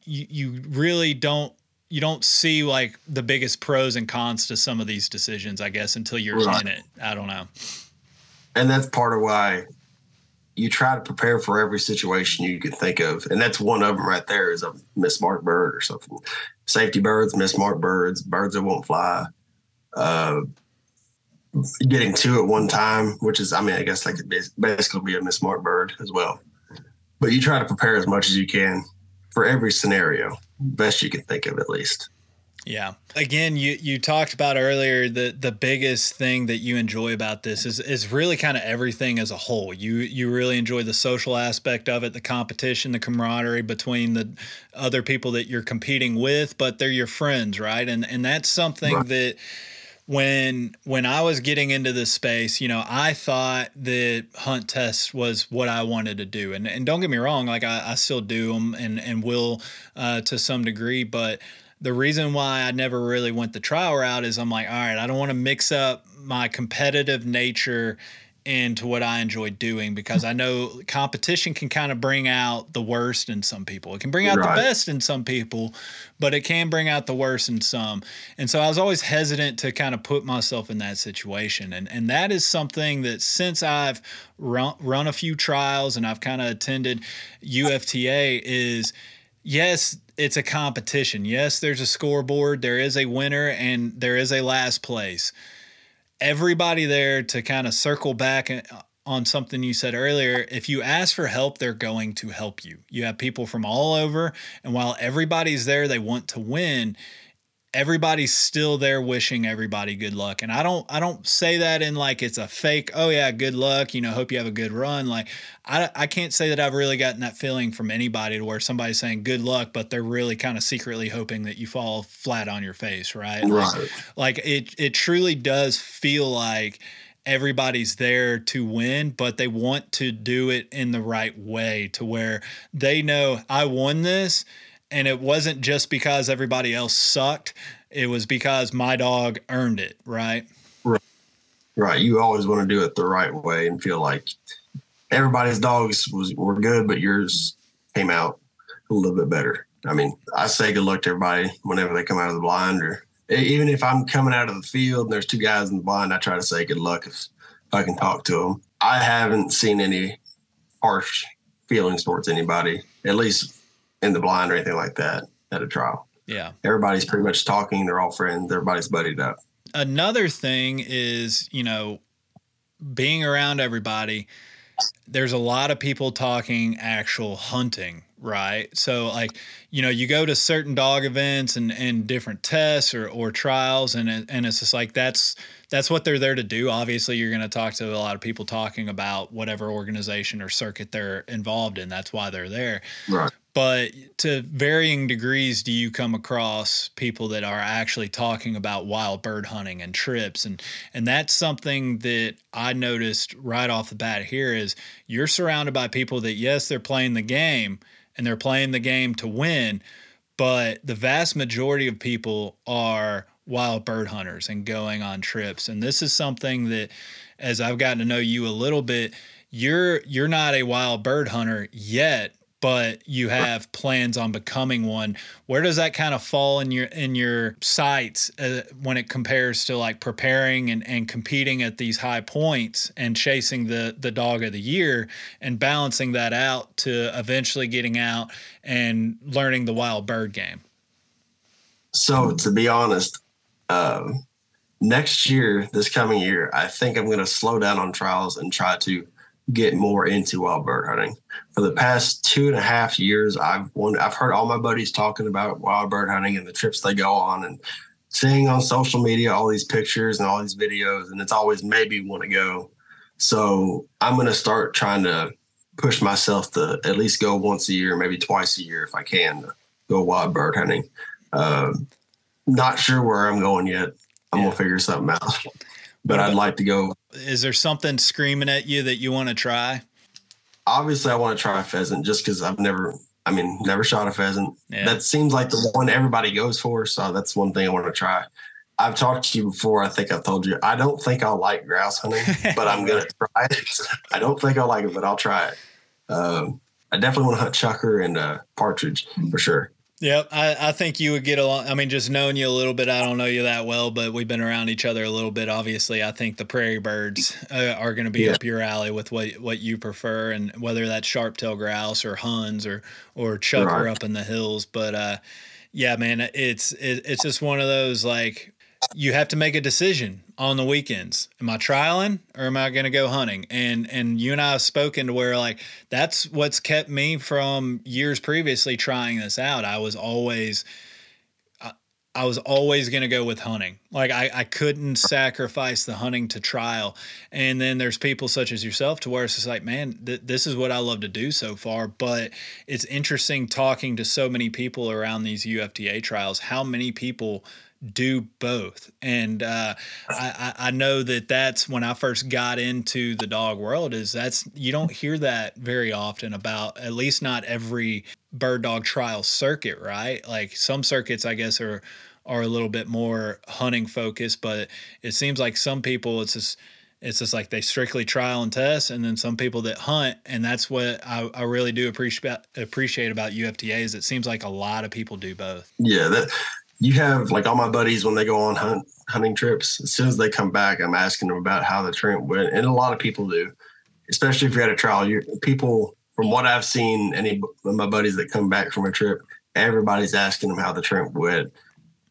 you you really don't you don't see like the biggest pros and cons to some of these decisions. I guess until you're right. in it. I don't know. And that's part of why you try to prepare for every situation you can think of, and that's one of them right there is a mismarked bird or something. Safety birds, mismarked birds, birds that won't fly. Uh, getting two at one time, which is, I mean, I guess that could basically be a mismarked bird as well. But you try to prepare as much as you can for every scenario, best you can think of at least. Yeah. Again, you you talked about earlier the the biggest thing that you enjoy about this is is really kind of everything as a whole. You you really enjoy the social aspect of it, the competition, the camaraderie between the other people that you're competing with, but they're your friends, right? And and that's something right. that when when I was getting into this space, you know, I thought that hunt tests was what I wanted to do, and and don't get me wrong, like I, I still do them and and will uh, to some degree, but the reason why I never really went the trial route is I'm like, all right, I don't want to mix up my competitive nature into what I enjoy doing because I know competition can kind of bring out the worst in some people. It can bring out right. the best in some people, but it can bring out the worst in some. And so I was always hesitant to kind of put myself in that situation. And and that is something that since I've run, run a few trials and I've kind of attended UFTA is yes, it's a competition. Yes, there's a scoreboard, there is a winner, and there is a last place. Everybody there to kind of circle back uh, on something you said earlier, if you ask for help, they're going to help you. You have people from all over, and while everybody's there, they want to win everybody's still there wishing everybody good luck. And i don't i don't say that in like it's a fake oh yeah good luck you know hope you have a good run. Like i, I can't say that i've really gotten that feeling from anybody to where somebody's saying good luck but they're really kind of secretly hoping that you fall flat on your face right? Right. like, like it it truly does feel like everybody's there to win, but they want to do it in the right way to where they know I won this and it wasn't just because everybody else sucked. It was because my dog earned it, right? Right. Right. You always want to do it the right way and feel like everybody's dogs was were good, but yours came out a little bit better. I mean, I say good luck to everybody whenever they come out of the blind, or even if I'm coming out of the field and there's two guys in the blind, I try to say good luck if, I can talk to them. I haven't seen any harsh feelings towards anybody, at least in the blind or anything like that at a trial. Yeah. Everybody's pretty much talking. They're all friends. Everybody's buddied up. Another thing is, you know, being around everybody, there's a lot of people talking actual hunting, right? So like, you know, you go to certain dog events and, and different tests or, or trials and and it's just like that's that's what they're there to do. Obviously, you're going to talk to a lot of people talking about whatever organization or circuit they're involved in. That's why they're there. Right but to varying degrees do you come across people that are actually talking about wild bird hunting and trips and and that's something that I noticed right off the bat here is you're surrounded by people that yes they're playing the game and they're playing the game to win but the vast majority of people are wild bird hunters and going on trips. And this is something that as I've gotten to know you a little bit you're you're not a wild bird hunter yet but you have plans on becoming one. Where does that kind of fall in your in your sights uh, when it compares to like preparing and, and competing at these high points and chasing the the dog of the year and balancing that out to eventually getting out and learning the wild bird game? So to be honest, um, next year, this coming year, I think I'm going to slow down on trials and try to get more into wild bird hunting. For the past two and a half years, I've won, I've heard all my buddies talking about wild bird hunting and the trips they go on and seeing on social media all these pictures and all these videos, and it's always maybe want to go. So I'm going to start trying to push myself to at least go once a year, maybe twice a year if I can, go wild bird hunting. Um, not sure where I'm going yet. I'm yeah. gonna figure something out, but I'd like to go. Is there something screaming at you that you want to try? Obviously, I want to try a pheasant just because I've never, I mean, never shot a pheasant. Yeah. That seems like the one everybody goes for. So that's one thing I want to try. I've talked to you before. I think I've told you. I don't think I'll like grouse hunting, [laughs] but I'm gonna try it. I don't think I'll like it, but I'll try it. Um, I definitely want to hunt chukar and uh, partridge for sure. Yep, I, I think you would get along. I mean, just knowing you a little bit, I don't know you that well, but we've been around each other a little bit. Obviously, I think the prairie birds uh, are going to be yeah. up your alley with what what you prefer, and whether that's sharp-tailed grouse or huns or or chukar right. up in the hills. But uh, yeah, man, it's it, it's just one of those like you have to make a decision on the weekends. Am I trialing or am I going to go hunting? And and you and I have spoken to where like that's what's kept me from years previously trying this out. I was always I, I was always going to go with hunting. Like I, I couldn't sacrifice the hunting to trial. And then there's people such as yourself to where it's just like, man, th- this is what I love to do so far. But it's interesting talking to so many people around these UFTA trials, how many people do both. And uh, I, I know that that's when I first got into the dog world. Is that's you don't hear that very often about at least not every bird dog trial circuit, right? Like some circuits, I guess, are are a little bit more hunting focused, but it seems like some people it's just it's just like they strictly trial and test, and then some people that hunt, and that's what I, I really do appreciate appreciate about UFTA is it seems like a lot of people do both. Yeah, that you have like all my buddies when they go on hunt, hunting trips. As soon as they come back, I'm asking them about how the trip went, and a lot of people do, especially if you're at a trial. You people, from what I've seen, any of my buddies that come back from a trip, everybody's asking them how the trip went,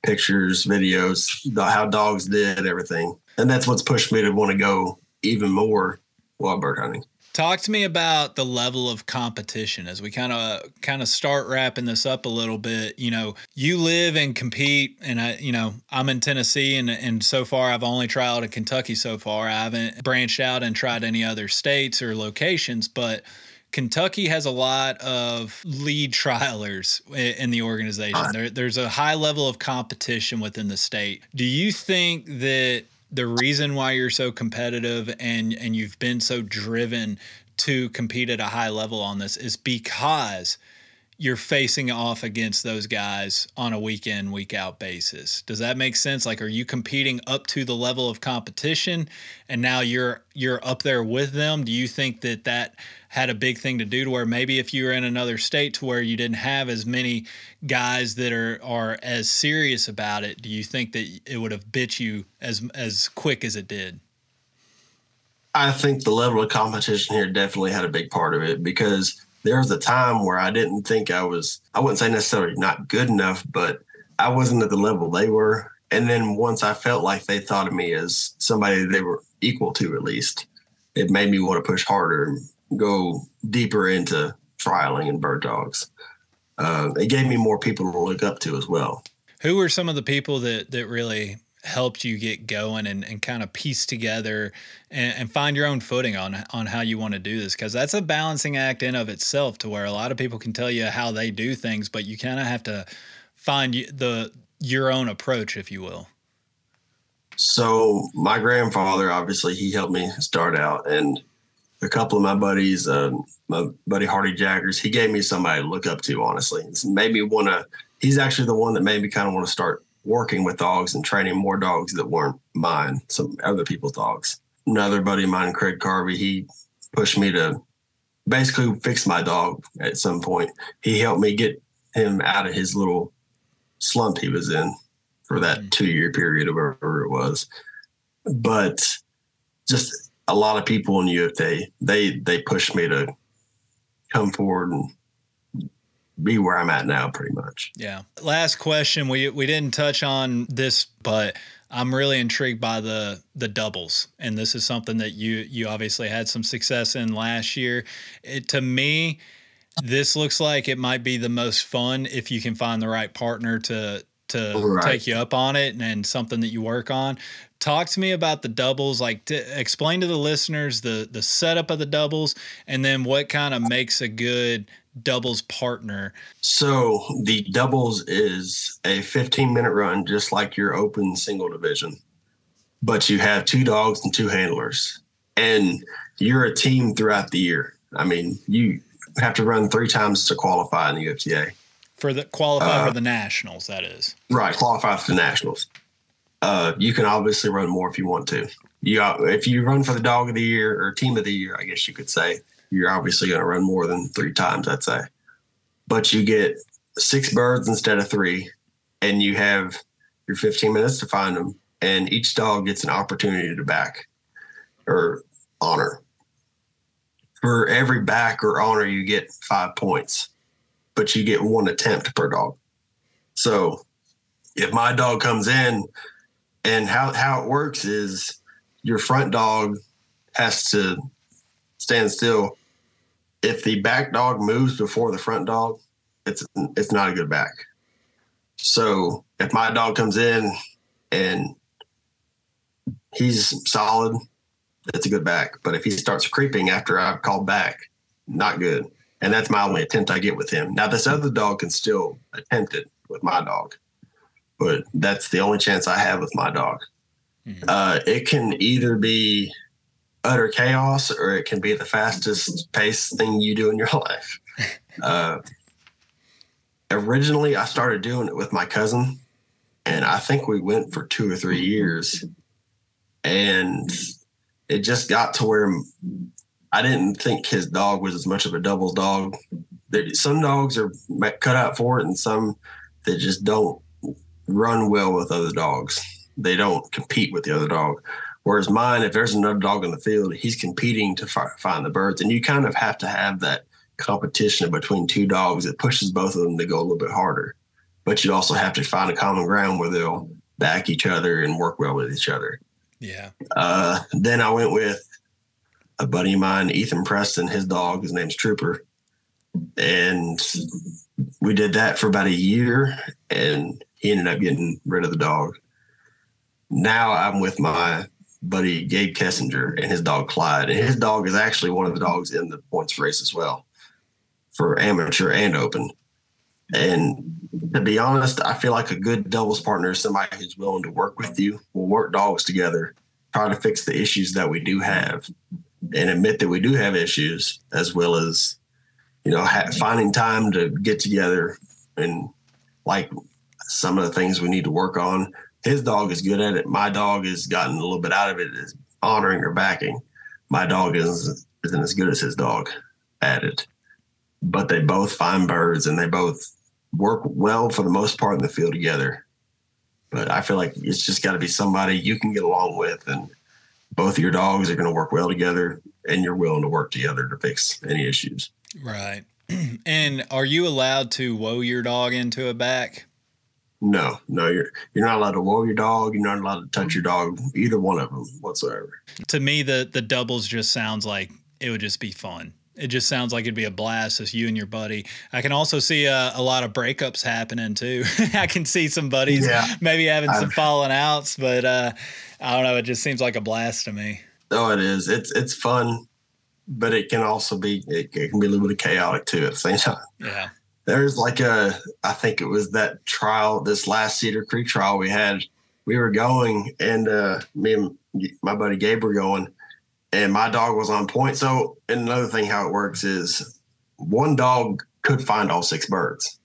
pictures, videos, how dogs did, everything, and that's what's pushed me to want to go even more wild bird hunting. Talk to me about the level of competition as we kind of kind of start wrapping this up a little bit. You know, you live and compete, and I, you know, I'm in Tennessee, and and so far I've only tried in Kentucky so far. I haven't branched out and tried any other states or locations, but Kentucky has a lot of lead trialers in the organization. There, there's a high level of competition within the state. Do you think that the reason why you're so competitive and and you've been so driven to compete at a high level on this is because you're facing off against those guys on a week in week out basis. Does that make sense? Like are you competing up to the level of competition and now you're you're up there with them? Do you think that that had a big thing to do to where maybe if you were in another state to where you didn't have as many guys that are are as serious about it, do you think that it would have bit you as as quick as it did? I think the level of competition here definitely had a big part of it because there was a time where I didn't think I was I wouldn't say necessarily not good enough, but I wasn't at the level they were. And then once I felt like they thought of me as somebody they were equal to at least, it made me want to push harder go deeper into trialing and bird dogs. Uh, it gave me more people to look up to as well. Who were some of the people that that really helped you get going and, and kind of piece together and, and find your own footing on on how you want to do this because that's a balancing act in of itself to where a lot of people can tell you how they do things but you kind of have to find the your own approach if you will so my grandfather obviously he helped me start out and a couple of my buddies, uh, my buddy Hardy Jaggers, he gave me somebody to look up to, honestly. It's made me want to, he's actually the one that made me kind of want to start working with dogs and training more dogs that weren't mine, some other people's dogs. Another buddy of mine, Craig Carvey, he pushed me to basically fix my dog at some point. He helped me get him out of his little slump he was in for that mm. two year period or whatever it was. But just a lot of people in UFTA they they pushed me to come forward and be where I'm at now, pretty much. Yeah. Last question. We we didn't touch on this, but I'm really intrigued by the the doubles, and this is something that you you obviously had some success in last year. It, to me, this looks like it might be the most fun if you can find the right partner to to right. take you up on it and, and, something that you work on. Talk to me about the doubles. Like, to explain to the listeners the the setup of the doubles, and then what kind of makes a good doubles partner? So the doubles is a 15 minute run, just like your open single division, but you have two dogs and two handlers, and you're a team throughout the year. I mean, you have to run three times to qualify in the UFTA. For the qualify uh, for the nationals, that is right. Qualify for the nationals. Uh, you can obviously run more if you want to. You if you run for the dog of the year or team of the year, I guess you could say you're obviously going to run more than three times, I'd say. But you get six birds instead of three, and you have your 15 minutes to find them, and each dog gets an opportunity to back or honor. For every back or honor, you get five points, but you get one attempt per dog. So if my dog comes in, and how, how it works is your front dog has to stand still if the back dog moves before the front dog, it's it's not a good back. So if my dog comes in and he's solid, it's a good back. But if he starts creeping after I've called back, not good. And that's my only attempt I get with him. Now this other dog can still attempt it with my dog, but that's the only chance I have with my dog. Mm-hmm. Uh, it can either be utter chaos or it can be the fastest paced thing you do in your [laughs] life. Uh, originally, I started doing it with my cousin, and I think we went for two or three years. And it just got to where I didn't think his dog was as much of a doubles dog. Some dogs are cut out for it, and some that just don't run well with other dogs. They don't compete with the other dog. Whereas mine, if there's another dog in the field, he's competing to fi- find the birds, and you kind of have to have that competition between two dogs that pushes both of them to go a little bit harder. But you also have to find a common ground where they'll back each other and work well with each other. Yeah. Uh, then I went with a buddy of mine, Ethan Preston. His dog, his name's Trooper, and we did that for about a year, and he ended up getting rid of the dog. Now I'm with my buddy Gabe Kessinger and his dog Clyde. And his dog is actually one of the dogs in the points race as well for amateur and open. And to be honest, I feel like a good doubles partner is somebody who's willing to work with you. We'll work dogs together, try to fix the issues that we do have, and admit that we do have issues, as well as, you know, ha- finding time to get together and like some of the things we need to work on his dog is good at it. My dog has gotten a little bit out of it, is honoring or backing. My dog isn't, isn't as good as his dog at it. But they both find birds and they both work well for the most part in the field together. But I feel like it's just got to be somebody you can get along with, and both of your dogs are going to work well together, and you're willing to work together to fix any issues. Right. [clears throat] And are you allowed to whoa your dog into a back? No, no, you're you're not allowed to whoa your dog. You're not allowed to touch your dog, either one of them whatsoever. To me, the the doubles just sounds like it would just be fun. It just sounds like it'd be a blast. just you and your buddy. I can also see a, a lot of breakups happening too. [laughs] I can see some buddies yeah. maybe having some I've, falling outs, but uh, I don't know. It just seems like a blast to me. Oh, it is. It's it's fun, but it can also be it, it can be a little bit chaotic too at the same [laughs] time. Yeah there's like a I think it was that trial, this last Cedar Creek trial we had. We were going, and uh, me and my buddy Gabe were going, and my dog was on point. So, another thing, how it works is one dog could find all six birds,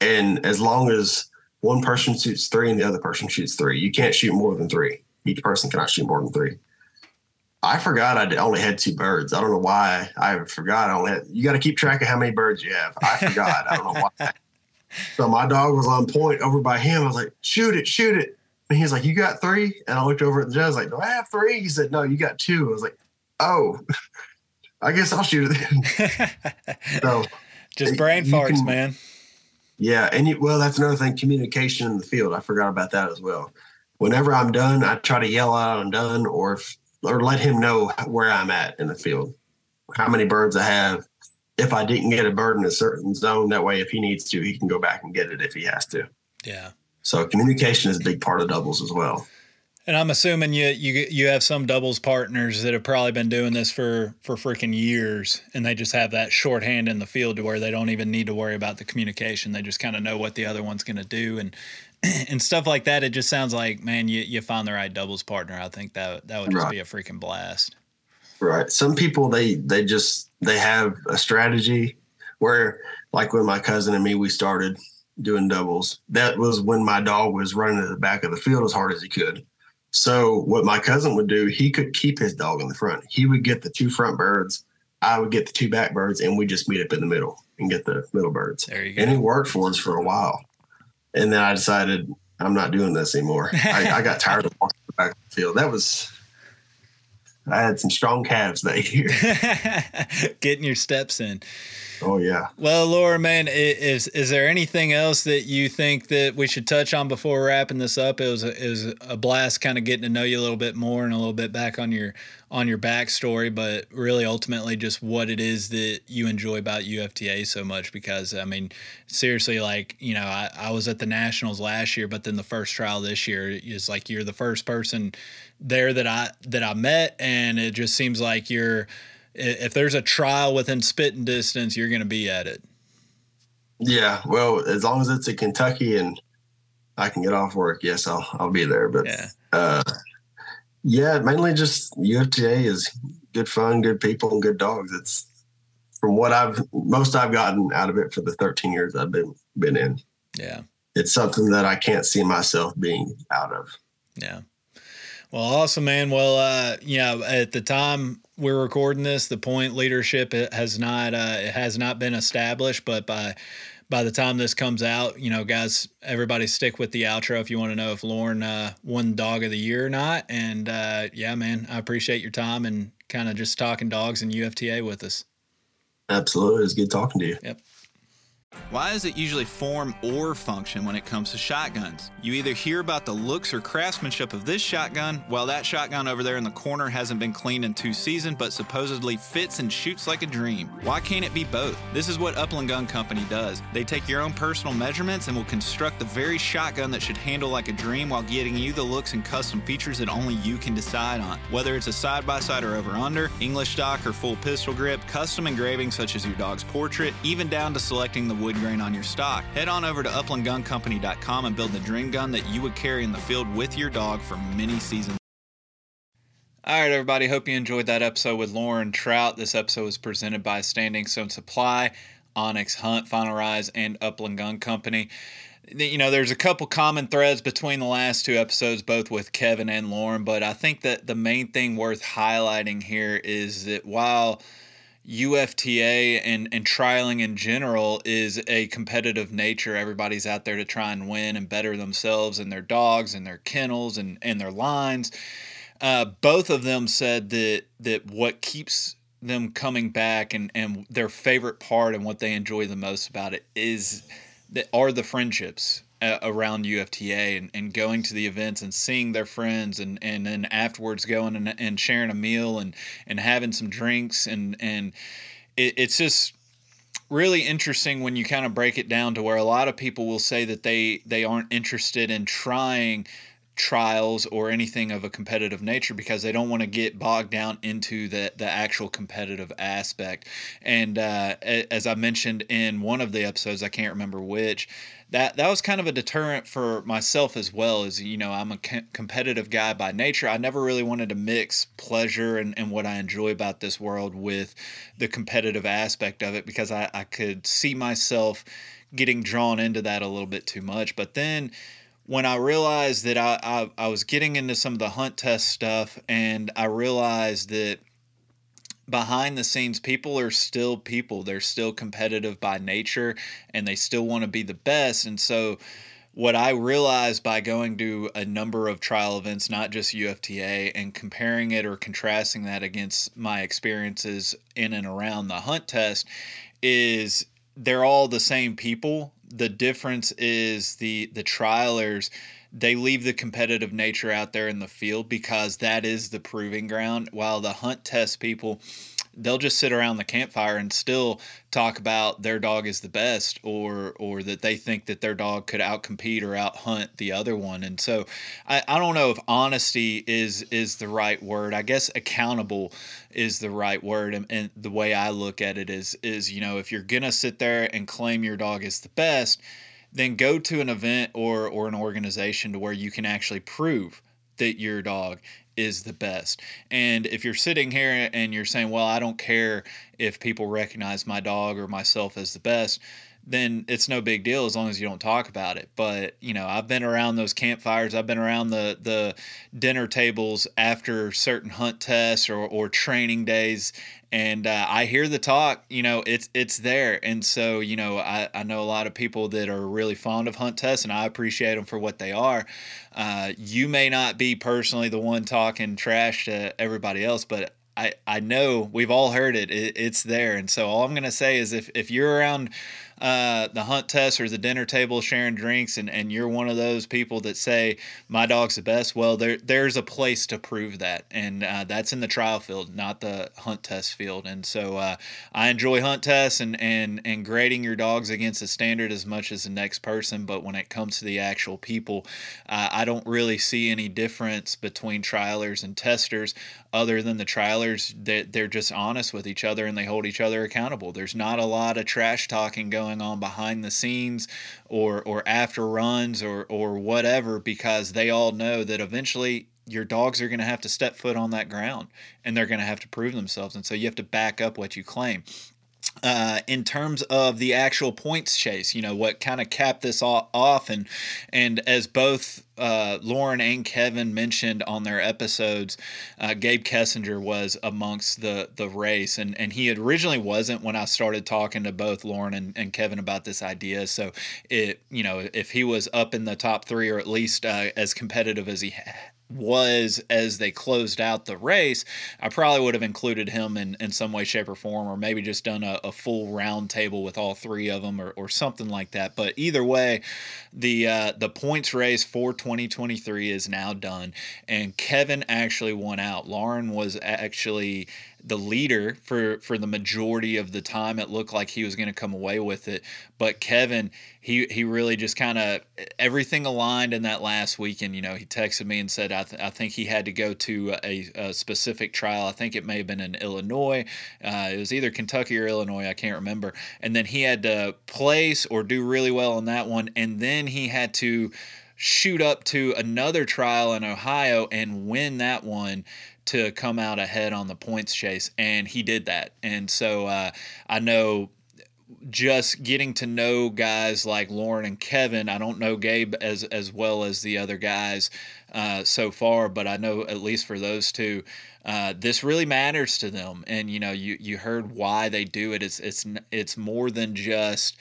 and as long as one person shoots three and the other person shoots three, you can't shoot more than three. Each person cannot shoot more than three. I forgot I only had two birds. I don't know why I forgot. I only had, you got to keep track of how many birds you have. I forgot. I don't know why. So my dog was on point over by him. I was like, shoot it, shoot it. And he's like, you got three? And I looked over at the judge, I was like, do I have three? He said, no, you got two. I was like, oh, I guess I'll shoot it then. [laughs] so Just brain farts, can, man. Yeah, and you, well, that's another thing. Communication in the field. I forgot about that as well. Whenever I'm done, I try to yell out I'm done, or if, or let him know where I'm at in the field, how many birds I have. If I didn't get a bird in a certain zone, that way, if he needs to, he can go back and get it if he has to. Yeah. So communication is a big part of doubles as well. And I'm assuming you you you have some doubles partners that have probably been doing this for for freaking years, and they just have that shorthand in the field to where they don't even need to worry about the communication. They just kind of know what the other one's going to do, and [clears throat] and stuff like that. It just sounds like, man, you you found the right doubles partner. I think that that would just right. be a freaking blast. Right. Some people they they just they have a strategy where, like when my cousin and me we started doing doubles. That was when my dog was running to the back of the field as hard as he could so what my cousin would do, he could keep his dog in the front. He would get the two front birds, I would get the two back birds, and we just meet up in the middle and get the middle birds. There you go. And it worked for us for a while. And then I decided I'm not doing this anymore. I, I, got [laughs] tired of walking the back the field. That was I had some strong calves that year. [laughs] Getting your steps in. Oh yeah. Well, Loren, man, is is there anything else that you think that we should touch on before wrapping this up? It was a, it was a blast, kind of getting to know you a little bit more and a little bit back on your on your backstory, but really ultimately just what it is that you enjoy about UFTA so much. Because I mean, seriously, like you know, I, I was at the nationals last year, but then the first trial this year is like you're the first person there that I that I met, and it just seems like you're if there's a trial within spitting distance, you're going to be at it. Yeah, well, as long as it's in Kentucky and I can get off work, yes, I'll I'll be there. But yeah, uh, yeah, mainly just UFTA is good fun, good people, and good dogs. It's from what I've most I've gotten out of it for the 13 years I've been been in. Yeah, it's something that I can't see myself being out of. Yeah. Well, awesome, man. Well, uh, yeah, at the time we're recording this, the point leadership has not uh, it has not been established, but by by the time this comes out, you know, guys, everybody stick with the outro if you want to know if Loren uh, won Dog of the Year or not. And uh, yeah, man, I appreciate your time and kind of just talking dogs and UFTA with us. Absolutely, it's good talking to you. Yep. Why does it usually form or function when it comes to shotguns? You either hear about the looks or craftsmanship of this shotgun, while that shotgun over there in the corner hasn't been cleaned in two seasons but supposedly fits and shoots like a dream. Why can't it be both? This is what Upland Gun Company does. They take your own personal measurements and will construct the very shotgun that should handle like a dream while getting you the looks and custom features that only you can decide on. Whether it's a side by side or over under, English stock or full pistol grip, custom engraving such as your dog's portrait, even down to selecting the wood grain on your stock. Head on over to uplandguncompany.com and build the dream gun that you would carry in the field with your dog for many seasons. All right, everybody. Hope you enjoyed that episode with Loren Troutt. This episode was presented by Standing Stone Supply, onX Hunt, Final Rise, and Upland Gun Company. You know, there's a couple common threads between the last two episodes, both with Kevin and Loren, but I think that the main thing worth highlighting here is that while UFTA and, and trialing in general is a competitive nature. Everybody's out there to try and win and better themselves and their dogs and their kennels and, and their lines. Uh, both of them said that that what keeps them coming back and, and their favorite part and what they enjoy the most about it is that are the friendships around UFTA and, and going to the events and seeing their friends and, and then afterwards going and, and sharing a meal and, and having some drinks and and it, it's just really interesting when you kind of break it down to where a lot of people will say that they they aren't interested in trying trials or anything of a competitive nature because they don't want to get bogged down into the the actual competitive aspect. And uh, as I mentioned in one of the episodes, I can't remember which, that that was kind of a deterrent for myself as well as you know i'm a competitive guy by nature i never really wanted to mix pleasure and, and what i enjoy about this world with the competitive aspect of it because I, I could see myself getting drawn into that a little bit too much but then when i realized that I, I, I was getting into some of the hunt test stuff and i realized that behind the scenes, people are still people. They're still competitive by nature and they still want to be the best. And so, what I realized by going to a number of trial events, not just UFTA, and comparing it or contrasting that against my experiences in and around the hunt test, is they're all the same people. The difference is the the trialers they leave the competitive nature out there in the field because that is the proving ground. While the hunt test people they'll just sit around the campfire and still talk about their dog is the best or or that they think that their dog could outcompete or out hunt the other one. And so I, I don't know if honesty is is the right word. I guess accountable is the right word. And, and the way i look at it is is you know if you're gonna sit there and claim your dog is the best then go to an event or or an organization to where you can actually prove that your dog is the best. And if you're sitting here and you're saying, well, I don't care if people recognize my dog or myself as the best, then it's no big deal as long as you don't talk about it. But you know, I've been around those campfires. I've been around the the dinner tables after certain hunt tests or or training days, and uh, I hear the talk. You know, it's it's there, and so you know, I I know a lot of people that are really fond of hunt tests, and I appreciate them for what they are. Uh, you may not be personally the one talking trash to everybody else, but I, I know we've all heard it. it. It's there. And so all I'm going to say is if, if you're around uh, the hunt test or the dinner table sharing drinks and, and you're one of those people that say my dog's the best. Well there there's a place to prove that and uh, that's in the trial field not the hunt test field and so uh, I enjoy hunt tests and, and and grading your dogs against a standard as much as the next person but when it comes to the actual people I don't really see any difference between trialers and testers other than the trialers that they're just honest with each other and they hold each other accountable. There's not a lot of trash talking going going on behind the scenes or or after runs or or whatever because they all know that eventually your dogs are going to have to step foot on that ground and they're going to have to prove themselves and so you have to back up what you claim uh, in terms of the actual points chase, you know what kind of capped this off, and and as both uh, Loren and Kevin mentioned on their episodes, uh, Gabe Kessinger was amongst the the race, and and he originally wasn't when I started talking to both Loren and, and Kevin about this idea. So it you know if he was up in the top three or at least uh, as competitive as he was as they closed out the race, I probably would have included him in, in some way, shape, or form, or maybe just done a, a full round table with all three of them or, or something like that. But either way, the uh, the points race for 2023 is now done, and Kevin actually won out. Loren was actually the leader for for the majority of the time. It looked like he was going to come away with it, but Kevin, he he really just kind of everything aligned in that last weekend. You know, he texted me and said I, th- I think he had to go to a, a, specific trial. I think it may have been in Illinois. Uh, it was either Kentucky or Illinois. I can't remember. And then he had to place or do really well on that one, and then he had to shoot up to another trial in Ohio and win that one to come out ahead on the points chase, and he did that. And so uh, I know just getting to know guys like Loren and Kevin. I don't know Gabe as as well as the other guys uh, so far, but I know at least for those two, uh, this really matters to them. And you know, you you heard why they do it. It's it's it's more than just.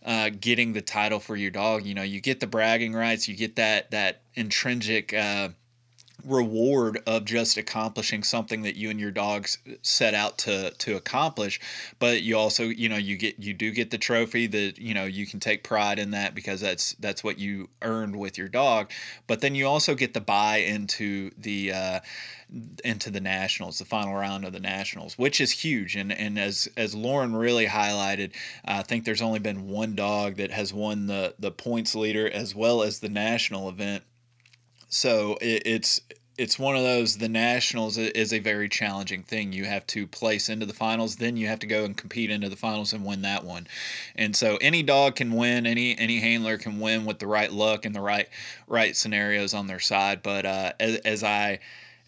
Uh, getting the title for your dog, you know, you get the bragging rights, you get that that intrinsic uh, reward of just accomplishing something that you and your dogs set out to to accomplish. But you also you know you get you do get the trophy that you know you can take pride in that because that's that's what you earned with your dog. But then you also get the buy into the uh, into the nationals the final round of the nationals which is huge. And and as as Loren really highlighted I think there's only been one dog that has won the the points leader as well as the national event so it, it's it's one of those the nationals is a very challenging thing. You have to place into the finals then you have to go and compete into the finals and win that one. And so any dog can win any any handler can win with the right luck and the right right scenarios on their side. But uh, as, as i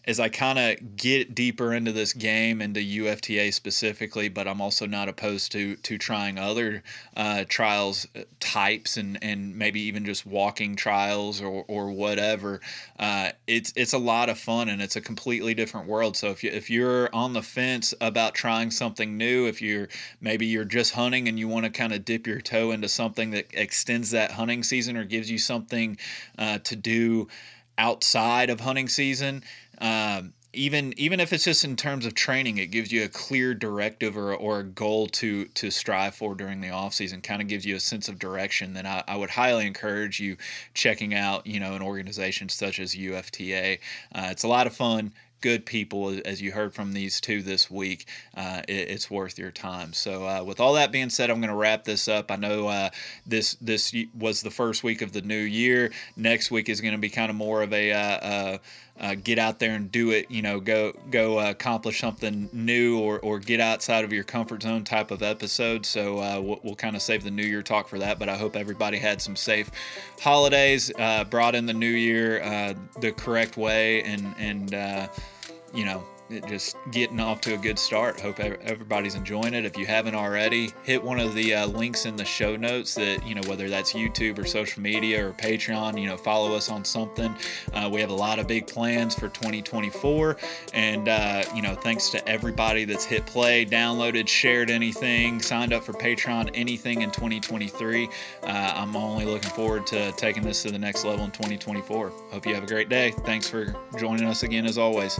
as I kind of get deeper into this game, into UFTA specifically, but I'm also not opposed to to trying other uh, trials uh, types and and maybe even just walking trials or or whatever. Uh, it's it's a lot of fun and it's a completely different world. So if you if you're on the fence about trying something new, if you're maybe you're just hunting and you want to kind of dip your toe into something that extends that hunting season or gives you something uh, to do outside of hunting season um, even even if it's just in terms of training, it gives you a clear directive or, or a goal to to strive for during the off season. Kind of gives you a sense of direction. Then I, I would highly encourage you checking out you know an organization such as UFTA. Uh, it's a lot of fun good people, as you heard from these two this week. Uh, it, it's worth your time. So, uh, with all that being said, I'm going to wrap this up. I know uh, this this was the first week of the new year. Next week is going to be kind of more of a uh, uh, uh, get out there and do it. You know, go go accomplish something new or or get outside of your comfort zone type of episode. So we'll, we'll kind of save the New Year talk for that. But I hope everybody had some safe holidays, brought in the new year the correct way, and and you know, just getting off to a good start. Hope everybody's enjoying it. If you haven't already, hit one of the uh, links in the show notes that, you know, whether that's YouTube or social media or Patreon, you know, follow us on something. Uh, we have a lot of big plans for 2024. And, uh, you know, thanks to everybody that's hit play, downloaded, shared anything, signed up for Patreon, anything in 2023. Uh, I'm only looking forward to taking this to the next level in 2024. Hope you have a great day. Thanks for joining us again, as always.